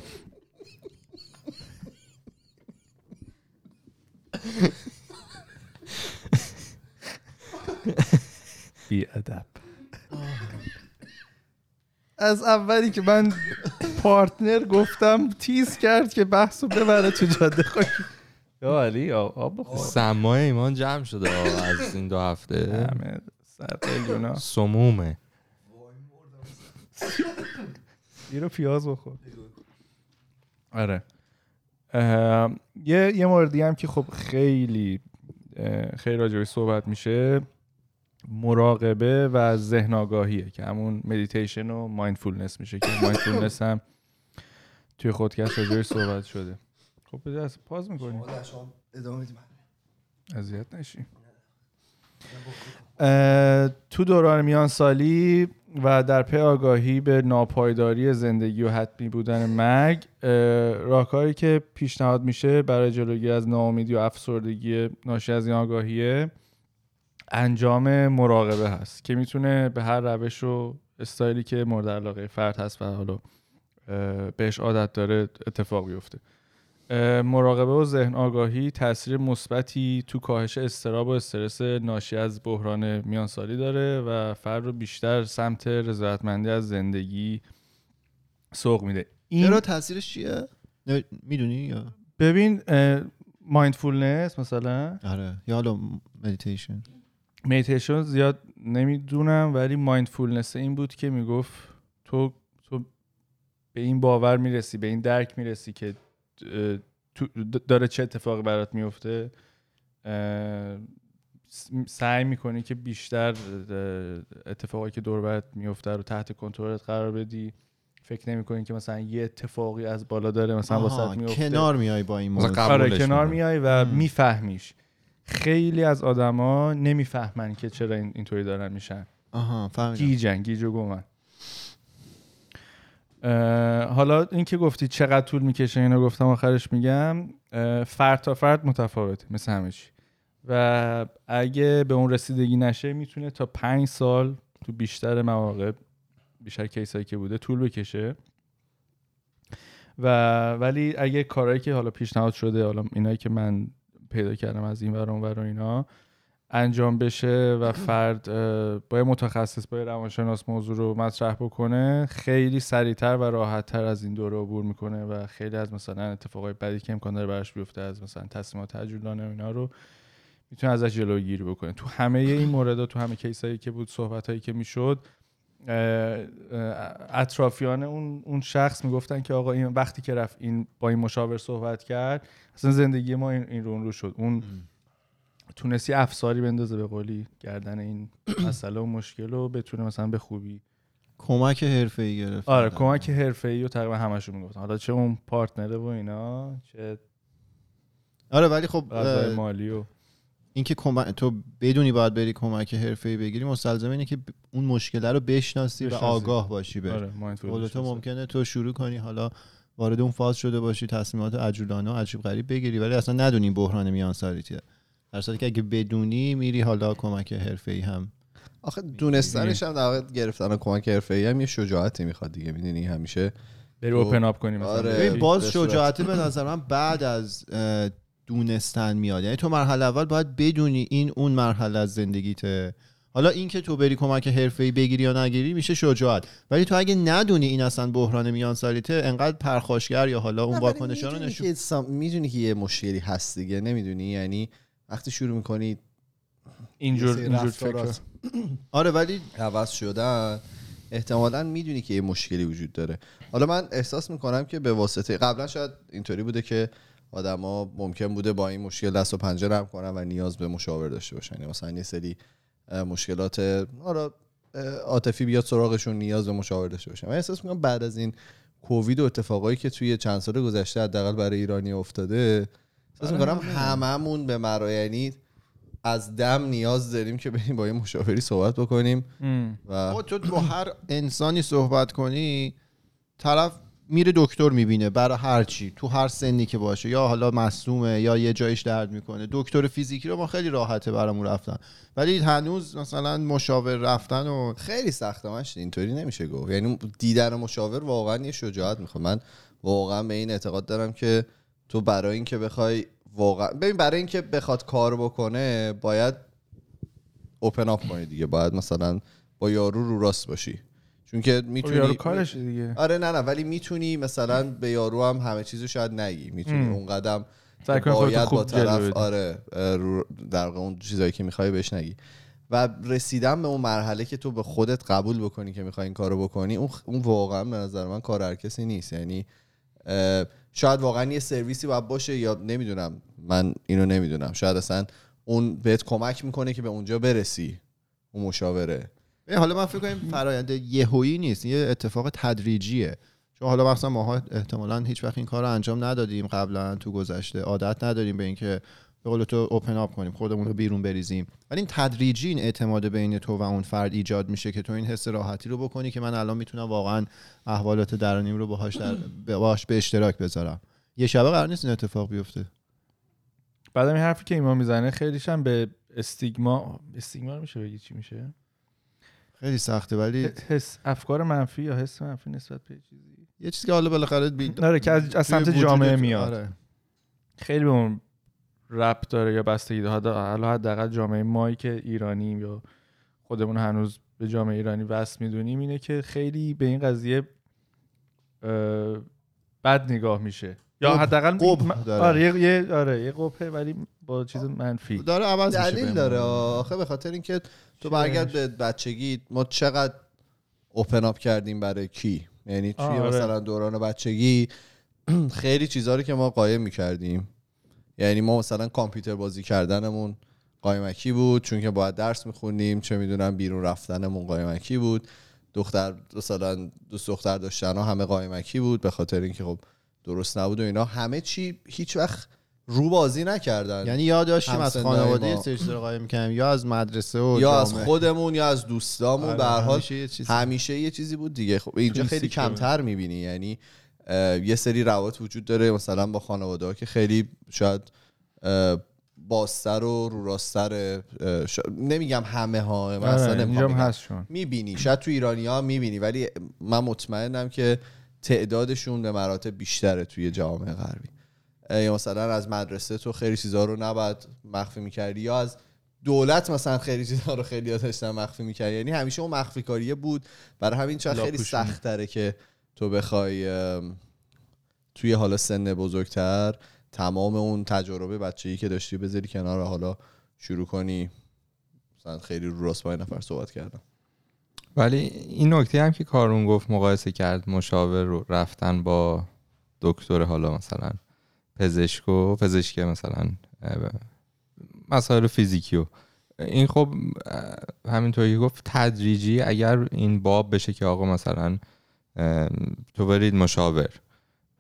بی ادب. از اولی که من پارتنر گفتم تیز کرد که بحث رو ببره تو جاده خاکی. یا علی آب سمای ایمان جمع شده از این دو هفته. همه سر سمومه. رو پیاز بخور. آره. یه یه موردی هم که خب خیلی خیلی راجعش صحبت میشه مراقبه و ذهن آگاهیه که همون مدیتیشن و mindfulness میشه که mindfulness هم توی خودکست راجعش صحبت شده. خب بده از پاز می‌کنیم اذیت نشی. تو دوران میان سالی و در پی آگاهی به ناپایداری زندگی و حتمی بودن مرگ اه، راهکاری که پیشنهاد میشه برای جلوگیری از ناامیدی و افسردگی ناشی از این آگاهیه انجام مراقبه هست که می‌تونه به هر روش و استایلی که مورد علاقه فرد هست و حالا بهش عادت داره اتفاق بیفته. مراقبه و ذهن آگاهی تاثیر مثبتی تو کاهش اضطراب و استرس ناشی از بحران میانسالی داره و فرد رو بیشتر سمت رضایتمندی از زندگی سوق میده. این چرا تاثیرش چیه؟ می‌دونی یا؟ ببین mindfulness مثلا. آره یا حالا مدیتیشن میتیشن زیاد نمی‌دونم ولی mindfulness این بود که می‌گفت تو تو به این باور می‌رسی به این درک می‌رسی که داره چه اتفاقی برات میفته؟ سعی می‌کنی که بیشتر اتفاقی که دور برات میفته رو تحت کنترلت قرار بدی. فکر نمی‌کنی که مثلا یه اتفاقی از بالا داره مثلا واسط میفته؟ کنار میای با این موضوع. آره کنار. میای و مم. میفهمیش. خیلی از آدما نمی‌فهمن که چرا این اینطوری دارن میشن. آها فهمیدم. گیجن گیج و گمن حالا این که گفتی چقدر طول می‌کشه اینو گفتم آخرش میگم. فرد تا فرد متفاوته مثل همه چی. و اگه به اون رسیدگی نشه می‌تونه تا پنج سال تو بیشتر مواقع بیشتر کیسایی که بوده طول بکشه. و ولی اگه کارهایی که حالا پیشنهاد شده حالا اینایی که من پیدا کردم از این ور اون ور و اینا انجام بشه و فرد با متخصص با روانشناس موضوع رو مطرح بکنه خیلی سریعتر و راحتتر از این دوره عبور می‌کنه و خیلی از مثلا اتفاقای بدی که امکان داره براش بیفته از مثلا تصمیمات عجولانه و اینا رو می‌تونه ازش جلوگیری بکنه. تو همه این موردها تو همه کیسایی که بود صحبت هایی که می‌شد اطرافیان اون اون شخص می‌گفتن که آقا این وقتی که رفت این با این مشاور صحبت کرد اصلا زندگی ما این, این رو اون رو شد. اون تونستی افساری بندازه به قولی گردن این مسئله و مشکل رو بتونه مثلا به خوبی کمک حرفه‌ای گرفت. آره کمک حرفه‌ای رو تقریبا همشون می‌گفتن. حالا چه اون پارتنره و اینا چه آره ولی خب مالی و اینکه کمک تو بدونی باید بری کمک حرفه‌ای بگیری مستلزم اینه که اون مشکل رو بشناسی و بشناسی. آگاه باشی بهش. آره تو. ممکنه تو شروع کنی حالا وارد اون فاز شده باشی تصمیمات عجولانه و عجیب غریب بگیری ولی اصلا ندونی بحران میان سالیتیه در صورتی که اگه بدونی میری حالا کمک حرفه‌ای هم آخه دونستنش هم در واقع گرفتن کمک حرفه‌ای هم یه شجاعتی می‌خواد دیگه می‌دونی همیشه. بری اوپن اپ کنی مثلا. آره. باز به صورت- شجاعت به نظر من بعد از دونستن میاد. یعنی تو مرحله اول باید بدونی این اون مرحله از زندگیته. حالا این که تو بری کمک حرفه‌ای بگیری یا نگیری میشه شجاعت. ولی تو اگه ندونی این اصلا بحران میان سالیته انقدر پرخاشگر یا حالا اون واکنشا رو نشون می‌دونی که یه مشکلی هست دیگه نمی‌دونی؟ یعنی وقتی شروع می‌کنی اینجور اینجور فکر. آره ولی عوض شدن. احتمالا می‌دونی که یه مشکلی وجود داره. حالا من احساس می‌کنم که به واسطه قبلا شاید اینطوری بوده که آدما ممکن بوده با این مشکل دست و پنجه نرم کنن و نیاز به مشاور داشته باشن. یعنی مثلا یه سری مشکلات حالا عاطفی بیاد سراغشون نیاز به مشاور داشته باشن. من احساس می‌کنم بعد از این کووید و اتفاقایی که توی چند سال گذشته حداقل برای ایرانی افتاده احساس می‌کنم هممون به مرا یعنی از دم نیاز داریم که بریم با یه مشاوری صحبت بکنیم و تو با هر انسانی صحبت کنی طرف میره دکتر می‌بینه برای هر چی تو هر سنی که باشه. یا حالا مصومه یا یه جایش درد می‌کنه. دکتر فیزیکی رو ما خیلی راحته برامون رفتن. ولی هنوز مثلا مشاور رفتن و خیلی سخته اینطوری نمیشه گفت. یعنی دیدن مشاور واقعا یه شجاعت می‌خواد. من واقعا به این اعتقاد دارم که تو برای اینکه بخوای واقعا ببین برای اینکه بخواد کار بکنه باید اوپن اپ کنی دیگه. باید مثلا با یارو رو راست باشی. چون که می‌تونی یارو کارش دیگه. آره نه نه ولی می‌تونی مثلا به یارو هم همه چیزو شاید نگی. می‌تونی. اون قدم باید با طرف. آره در واقع اون چیزایی که می‌خوای بهش نگی. و رسیدن به اون مرحله که تو به خودت قبول بکنی که می‌خوای این کارو بکنی اون اون واقعا به نظر من کار هر کسی نیست. یعنی شاید واقعا یه سرویسی باید باشه یا نمی‌دونم. من اینو نمی‌دونم. شاید اصلا اون بهت کمک می‌کنه که به اونجا برسی اون مشاوره. حالا من فکر کنم فرایند یهویی نیست. یه اتفاق تدریجیه. چون حالا مثلا ماها احتمالا هیچ وقت این کار رو انجام ندادیم قبلا تو گذشته. عادت نداریم به اینکه به قول تو اوپن اپ کنیم خودمون رو بیرون بریزیم. ولی این تدریجی این اعتماد بین تو و اون فرد ایجاد میشه که تو این حس راحتی رو بکنی که من الان می‌تونم واقعا احوالات درونیم رو باهاش در باهاش به اشتراک بذارم. یه شبه قرار نیست این اتفاق بیفته. بعد این حرفی که ایمان می‌زنه خیلیش هم به استیگما استیگما رو میشه بگی چی میشه؟ خیلی سخته ولی حس افکار منفی یا حس منفی نسبت به چیزی؟ یه چیزی که حالا بالاخره بی... آره که از, از سمت جامعه میاد. آره. خیلی به اون رپ داره یا بستگی داره حالا حداقل جامعه مایی که ایرانیم یا خودمون هنوز به جامعه ایرانی وصل می‌دونیم اینه که خیلی به این قضیه بد نگاه میشه یا حداقل داره. آره یه یه- آره یه قبحه ولی با چیز منفی داره عوض میشه دلیل. داره آخه به خاطر اینکه تو برگرد؟ به بچگی ما چقدر اوپن اپ کردیم برای کی یعنی توی آره. مثلا دوران بچگی خیلی چیزا رو که ما قایم می‌کردیم یعنی ما مثلا کامپیوتر بازی کردنمون قایمکی بود چون که باید درس میخوندیم چه می‌دونم بیرون رفتنمون قایمکی بود. دختر مثلا دوست دختر داشتن همه قایمکی بود به خاطر اینکه خب درست نبود و اینا. همه چی هیچ وقت رو بازی نکردن. یعنی یا داشتیم از خانواده رو قایم می‌کردیم یا از مدرسه و یا از جامعه. خودمون یا از دوستامون. آره، به هر حال همیشه یه چیزی. بود دیگه. خب اینجا خیلی. کمتر می‌بینی. یعنی یه سری روابط وجود داره مثلا با خانواده ها که خیلی شاید اه، بازتر و رو راستر شا- نمیگم همه ها آره،. هست شون می‌بینی. شاید تو ایرانی ها می‌بینی ولی من مطمئنم که تعدادشون به مراتب بیشتره توی جامعه غربی. یا مثلا از مدرسه تو خیلی چیزا رو نباید مخفی می‌کردی یا از دولت مثلا خیلی چیزا رو خیلی داشتن مخفی می‌کردی. یعنی همیشه اون مخفی کاریه بود. برای همین شاید خیلی. سخت که تو بخوای توی حالا سن بزرگتر تمام اون تجربه بچه‌ای که داشتی بذاری کنار و حالا شروع کنی. مثلا خیلی رو راست با نفر صحبت کردم. ولی این نکته هم که کارون گفت مقایسه کرد مشاور رو رفتن با دکتر حالا مثلا پزشک و پزشک مثلا مسائل فیزیکی و این خب همینطوری که گفت تدریجی اگر این باب بشه که آقا مثلا تو برید مشاور.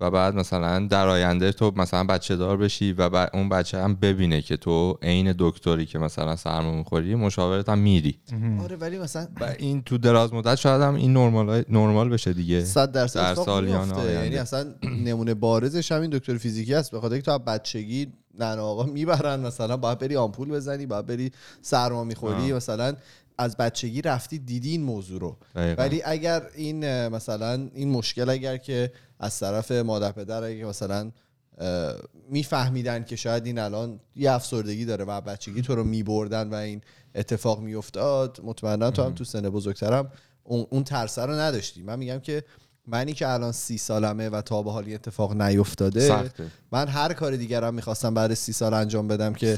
و بعد مثلا در آینده تو مثلا بچه دار بشی و بعد اون بچه هم ببینه که تو عین دکتری که مثلا سرما می‌خوری مشاورت هم میری. آره ولی مثلا و این تو دراز مدت شاید هم این نرمال نرمال بشه دیگه. صد درصد در سالیان. یعنی اصلا نمونه بارزش همین دکتر فیزیکی است به خاطر که تو از بچگی ننه آقا می‌برن مثلا باید بری آمپول بزنی باید بری سرما می‌خوری آه. مثلا از بچگی رفتی دیدی این موضوع رو. دقیقاً. ولی اگر این مثلا این مشکل اگر که از طرف مادر پدر اگه مثلا میفهمیدن که شاید این الان یه افسردگی داره و بچگی تو رو میبردن و این اتفاق میافتاد مطمئنا تو هم تو سن بزرگترم اون, اون ترسه رو نداشتی. من میگم که منی که الان سی سالمه و تا به حال این اتفاق نیفتاده سخته. من هر کار دیگرم می‌خواستم بعد سی سال انجام بدم که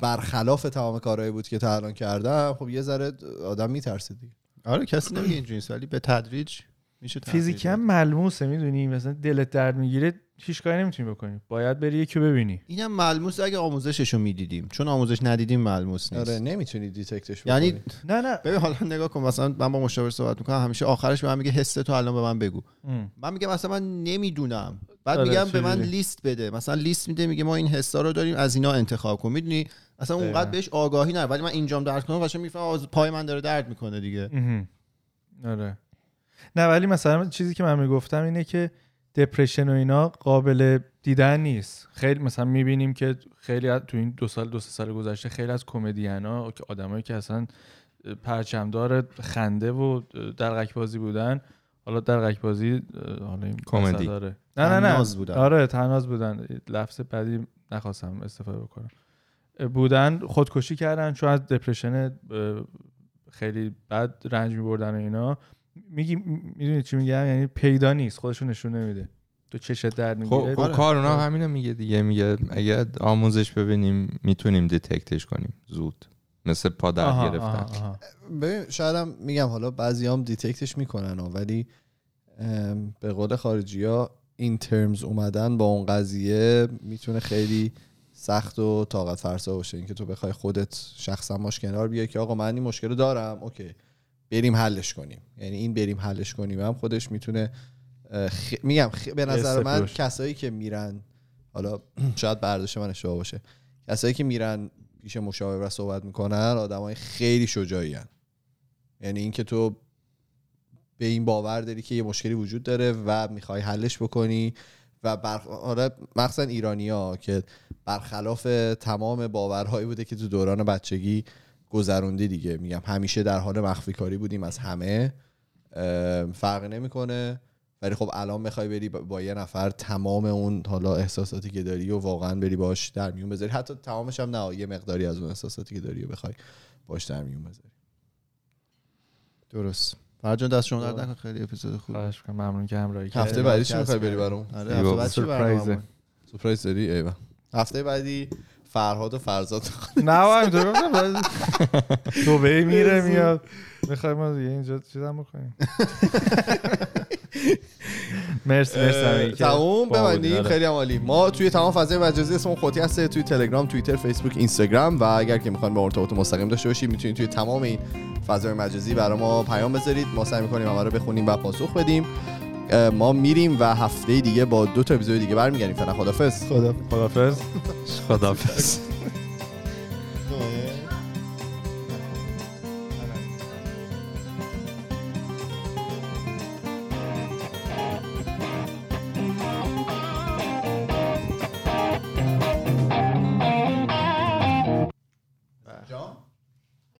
برخلاف تمام کارهایی بود که تا الان کردم خب یه ذره آدم میترسه دیگه. آره کسی نمیگه اینجوری ولی به تدریج میشه. هم ملموسه می‌دونی؟ مثلا دلت درد می‌گیره هیچ کاری نمی‌تونی بکنی. باید بری یکی ببینی. اینم ملموس اگه آموزشش رو می‌دیدیم. چون آموزش ندیدیم ملموس نیست. آره نمی‌تونی دیتکتش یعنی بکنی. نه نه. ببین حالا نگاه کن مثلا من با مشاور صحبت می‌کنم همیشه آخرش به من میگه حس تو الان به من بگو. ام. من میگم مثلا من نمی‌دونم. بعد آره، میگم به من؟ لیست بده. مثلا لیست میده میگه ما این حسا رو داریم از اینا انتخاب کن. می‌دونی؟ اصلا اونقدر. بهش آگاهی نه ولی من اینجام درد کنم قشنگ می‌فهمم پای من داره درد می‌کنه دیگه. آره. نه ولی مثلا چیزی که من می‌گفتم اینه که دپرشن و اینا قابل دیدن نیست. خیلی مثلا می‌بینیم که خیلی تو این دو سال دو سه سال گذشته خیلی از کمدینا که آدمایی که اصلا پرچمدار خنده و دلغک بازی بودن حالا دلغک بازی حالا این کمدی. نه نه نه. بودن. آره تناز بودن. لفظ بعدی نخواستم استفاده بکنم. بودن خودکشی کردن چون از دپرشن خیلی بد رنج میبردن و اینا. میگی می‌دونی چی میگم؟ یعنی پیدا نیست خودشون نشون نمیده. تو چشت درد خب می‌گیره خب کار اونا همینو میگه دیگه. میگه اگه آموزش ببینیم می‌تونیم دیتکتش کنیم. زود. مثل پا آها، گرفتن. آها، آها. ببین شاید هم میگم حالا بعضی هم دیتکتش می‌کنن ولی به قول خارجی ها این ترمز اومدن با اون قضیه می‌تونه خیلی سخت و طاقت فرسا باشه. اینکه تو بخوای خودت شخصا باش کنار بیای که آقا من این مشکل رو دارم اوکی. بریم حلش کنیم یعنی این بریم حلش کنیم هم خودش می‌تونه خ... میگم خ... به نظر من استفروش. کسایی که میرن حالا شاید برداشت من اشتباه باشه کسایی که میرن پیش مشاور و صحبت می‌کنن آدمای خیلی شجاعی هن. یعنی اینکه تو به این باور داری که یه مشکلی وجود داره و می‌خوای حلش بکنی و بر آره مخصوصا ایرانی ها که برخلاف تمام باورهایی بوده که تو دوران بچگی گذروندی دیگه. میگم همیشه در حال مخفی کاری بودیم از همه. فرق نمی‌کنه. ولی خب الان می‌خوای بری با- یه نفر تمام اون حالا احساساتی که داری و واقعا بری باش در میون بذاری. حتی تمامش هم نه یه مقداری از اون احساساتی که داری و بخوای باش در میون بذاری. درست. فرجان دست شما درد نکن خیلی اپیزود خوب خواهش می‌کنم. ممنون که همراهی هفته کردید. بعدی چی می‌خوای بری. برام آره ایوا، هفته بعد چی برنامه سورپرایزه. سورپرایز داری؟ ایوه هفته بعدی فرهاد و فرزاد نه با اینطور گفتم دوبه میره میاد. می‌خوای ما دیگه اینجا چیزام بکنیم. مرسی مرسی تموم ببندیم. خیلی هم عالی. ما توی تمام فضای مجازی اسممون خودی هسته توی تلگرام توییتر فیسبوک اینستاگرام و اگر که می‌خواین با ارتباط مستقیم داشته باشید می‌تونید توی تمام این فضای مجازی برای ما پیام بذارید. ما سعی می‌کنیم همه رو بخونیم و پاسخ بدیم. ما میریم و هفته دیگه با دو تا اپیزود دیگه برمیگردیم. فعلا خدافظ خدا خدافظ خدافظ.